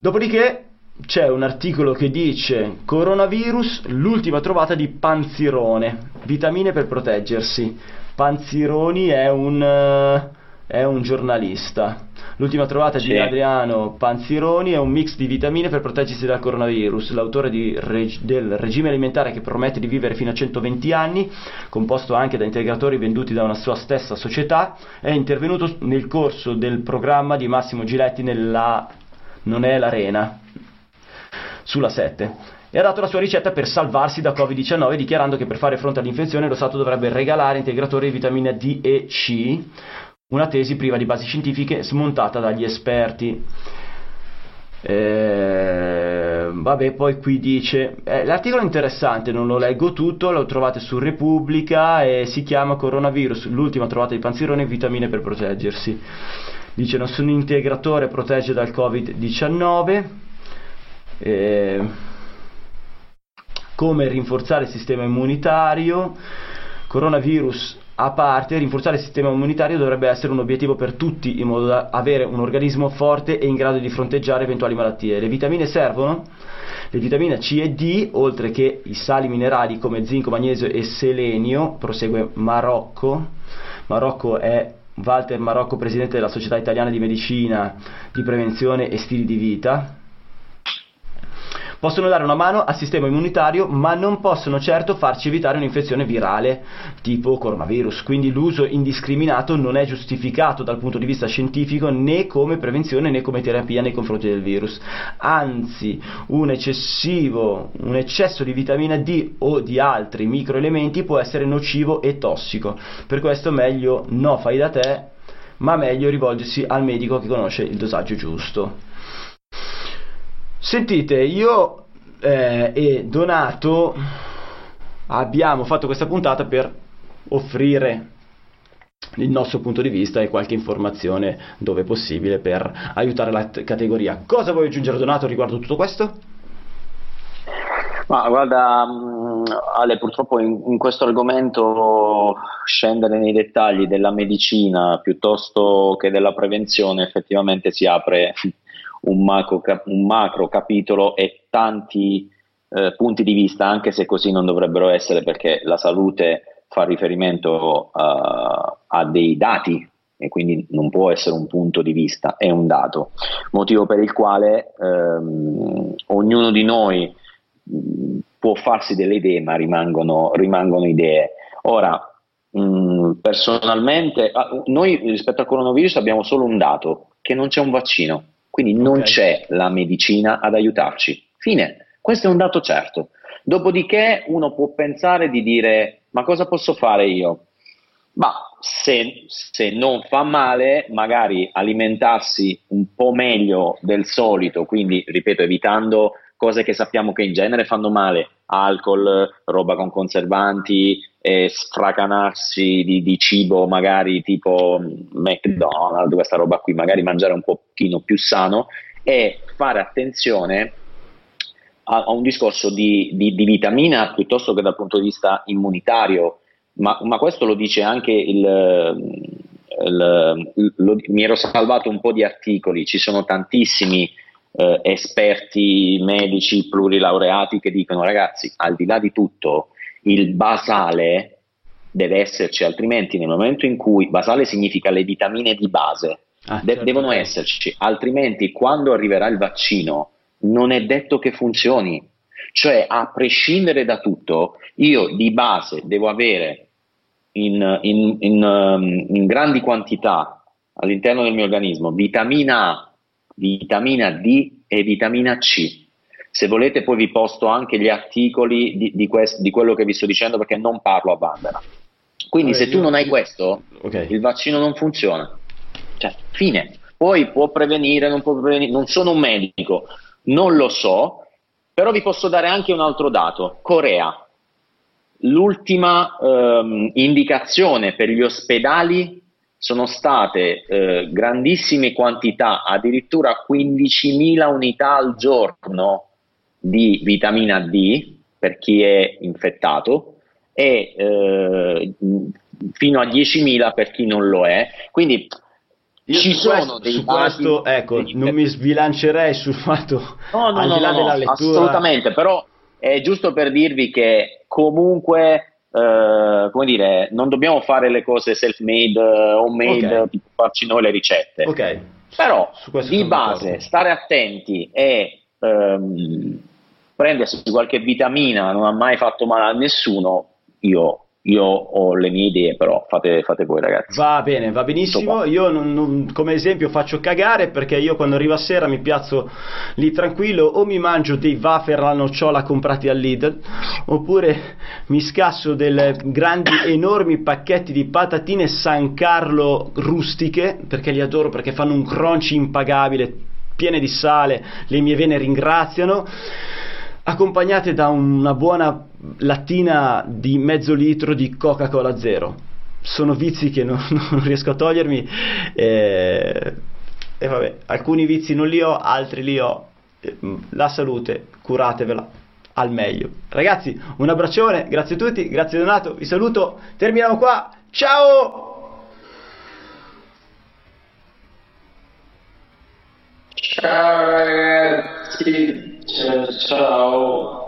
Dopodiché c'è un articolo che dice coronavirus, l'ultima trovata di Panzirone, vitamine per proteggersi. Panzironi è un, uh, è un giornalista. L'ultima trovata Sì. di Adriano Panzironi è un mix di vitamine per proteggersi dal coronavirus. L'autore di reg- del regime alimentare che promette di vivere fino a 120 anni, composto anche da integratori venduti da una sua stessa società, è intervenuto nel corso del programma di Massimo Giletti nella Non è l'Arena sulla 7 e ha dato la sua ricetta per salvarsi da Covid-19 dichiarando che per fare fronte all'infezione lo Stato dovrebbe regalare integratori di vitamina D e C, una tesi priva di basi scientifiche smontata dagli esperti. Eh, vabbè, poi qui dice: eh, L'articolo è interessante, non lo leggo tutto, lo trovate su Repubblica e si chiama Coronavirus, l'ultima trovata di Panzirone, vitamine per proteggersi. Dice: Nessun integratore protegge dal Covid-19. Eh, come rinforzare il sistema immunitario, coronavirus a parte, rinforzare il sistema immunitario dovrebbe essere un obiettivo per tutti in modo da avere un organismo forte e in grado di fronteggiare eventuali malattie. Le vitamine servono? Le vitamine C e D, oltre che i sali minerali come zinco, magnesio e selenio, prosegue Marocco. Marocco è Walter Marocco, presidente della Società Italiana di Medicina di Prevenzione e Stili di Vita, possono dare una mano al sistema immunitario, ma non possono certo farci evitare un'infezione virale tipo coronavirus. Quindi l'uso indiscriminato non è giustificato dal punto di vista scientifico né come prevenzione né come terapia nei confronti del virus. Anzi, un eccessivo, un eccesso di vitamina D o di altri microelementi può essere nocivo e tossico. Per questo meglio no fai da te, ma meglio rivolgersi al medico che conosce il dosaggio giusto. Sentite, io eh, e Donato abbiamo fatto questa puntata per offrire il nostro punto di vista e qualche informazione dove possibile per aiutare la t- categoria. Cosa vuoi aggiungere Donato riguardo tutto questo? Ma guarda, mh, Ale, purtroppo in, in questo argomento scendere nei dettagli della medicina piuttosto che della prevenzione effettivamente si apre un macro, un macro capitolo e tanti eh, punti di vista, anche se così non dovrebbero essere, perché la salute fa riferimento uh, a dei dati e quindi non può essere un punto di vista, è un dato. Motivo per il quale ehm, ognuno di noi mh, può farsi delle idee, ma rimangono, rimangono idee. Ora, mh, personalmente, ah, noi rispetto al coronavirus abbiamo solo un dato, che non c'è un vaccino. Quindi non c'è la medicina ad aiutarci. Fine. Questo è un dato certo. Dopodiché uno può pensare di dire, ma cosa posso fare io? Ma se, se non fa male, magari alimentarsi un po' meglio del solito, quindi ripeto, evitando cose che sappiamo che in genere fanno male, alcol, roba con conservanti, e sfracanarsi di, di cibo magari tipo McDonald's, questa roba qui, magari mangiare un pochino più sano e fare attenzione a, a un discorso di, di- di vitamina piuttosto che dal punto di vista immunitario, ma, ma questo lo dice anche il, il- lo- mi ero salvato un po' di articoli, ci sono tantissimi eh, esperti medici plurilaureati che dicono ragazzi, al di là di tutto, il basale deve esserci, altrimenti nel momento in cui basale significa le vitamine di base, Ah, de- certo, devono ok. esserci, altrimenti quando arriverà il vaccino non è detto che funzioni. Cioè, a prescindere da tutto, io di base devo avere in, in- in, um, in grandi quantità all'interno del mio organismo vitamina A, vitamina D e vitamina C. Se volete poi vi posto anche gli articoli di, di quest- di quello che vi sto dicendo perché non parlo a Vandera. Quindi Vabbè, se tu non hai questo, Ok. il vaccino non funziona. Cioè, fine. Poi può prevenire, non può prevenire, non sono un medico, non lo so, però vi posso dare anche un altro dato. Corea. L'ultima ehm, indicazione per gli ospedali sono state eh, grandissime quantità, addirittura 15.000 unità al giorno di vitamina D per chi è infettato e eh, fino a 10.000 per chi non lo è. Quindi Io ci su sono questo, dei su questo, ecco, dei- non mi sbilancerei sul fatto No, no, al no, di là no, della no, lettura. assolutamente, però è giusto per dirvi che comunque, eh, come dire, non dobbiamo fare le cose self-made, eh, homemade, Ok. tipo farci noi le ricette. Ok. Però di base stare attenti e ehm, prendersi qualche vitamina non ha mai fatto male a nessuno, io io ho le mie idee, però fate, fate voi ragazzi. Va bene, va benissimo. Io non, non, come esempio faccio cagare perché io quando arrivo a sera mi piazzo lì tranquillo o mi mangio dei wafer alla nocciola comprati al Lidl oppure mi scasso dei grandi enormi pacchetti di patatine San Carlo rustiche perché li adoro perché fanno un crunch impagabile piene di sale, le mie vene ringraziano accompagnate da una buona lattina di mezzo litro di Coca-Cola zero. Sono vizi che non, non riesco a togliermi e, e, vabbè, alcuni vizi non li ho, altri li ho. La salute, curatevela al meglio. Ragazzi, un abbraccione, grazie a tutti, grazie Donato, vi saluto, terminiamo qua, ciao! Ciao ragazzi, ciao ciao.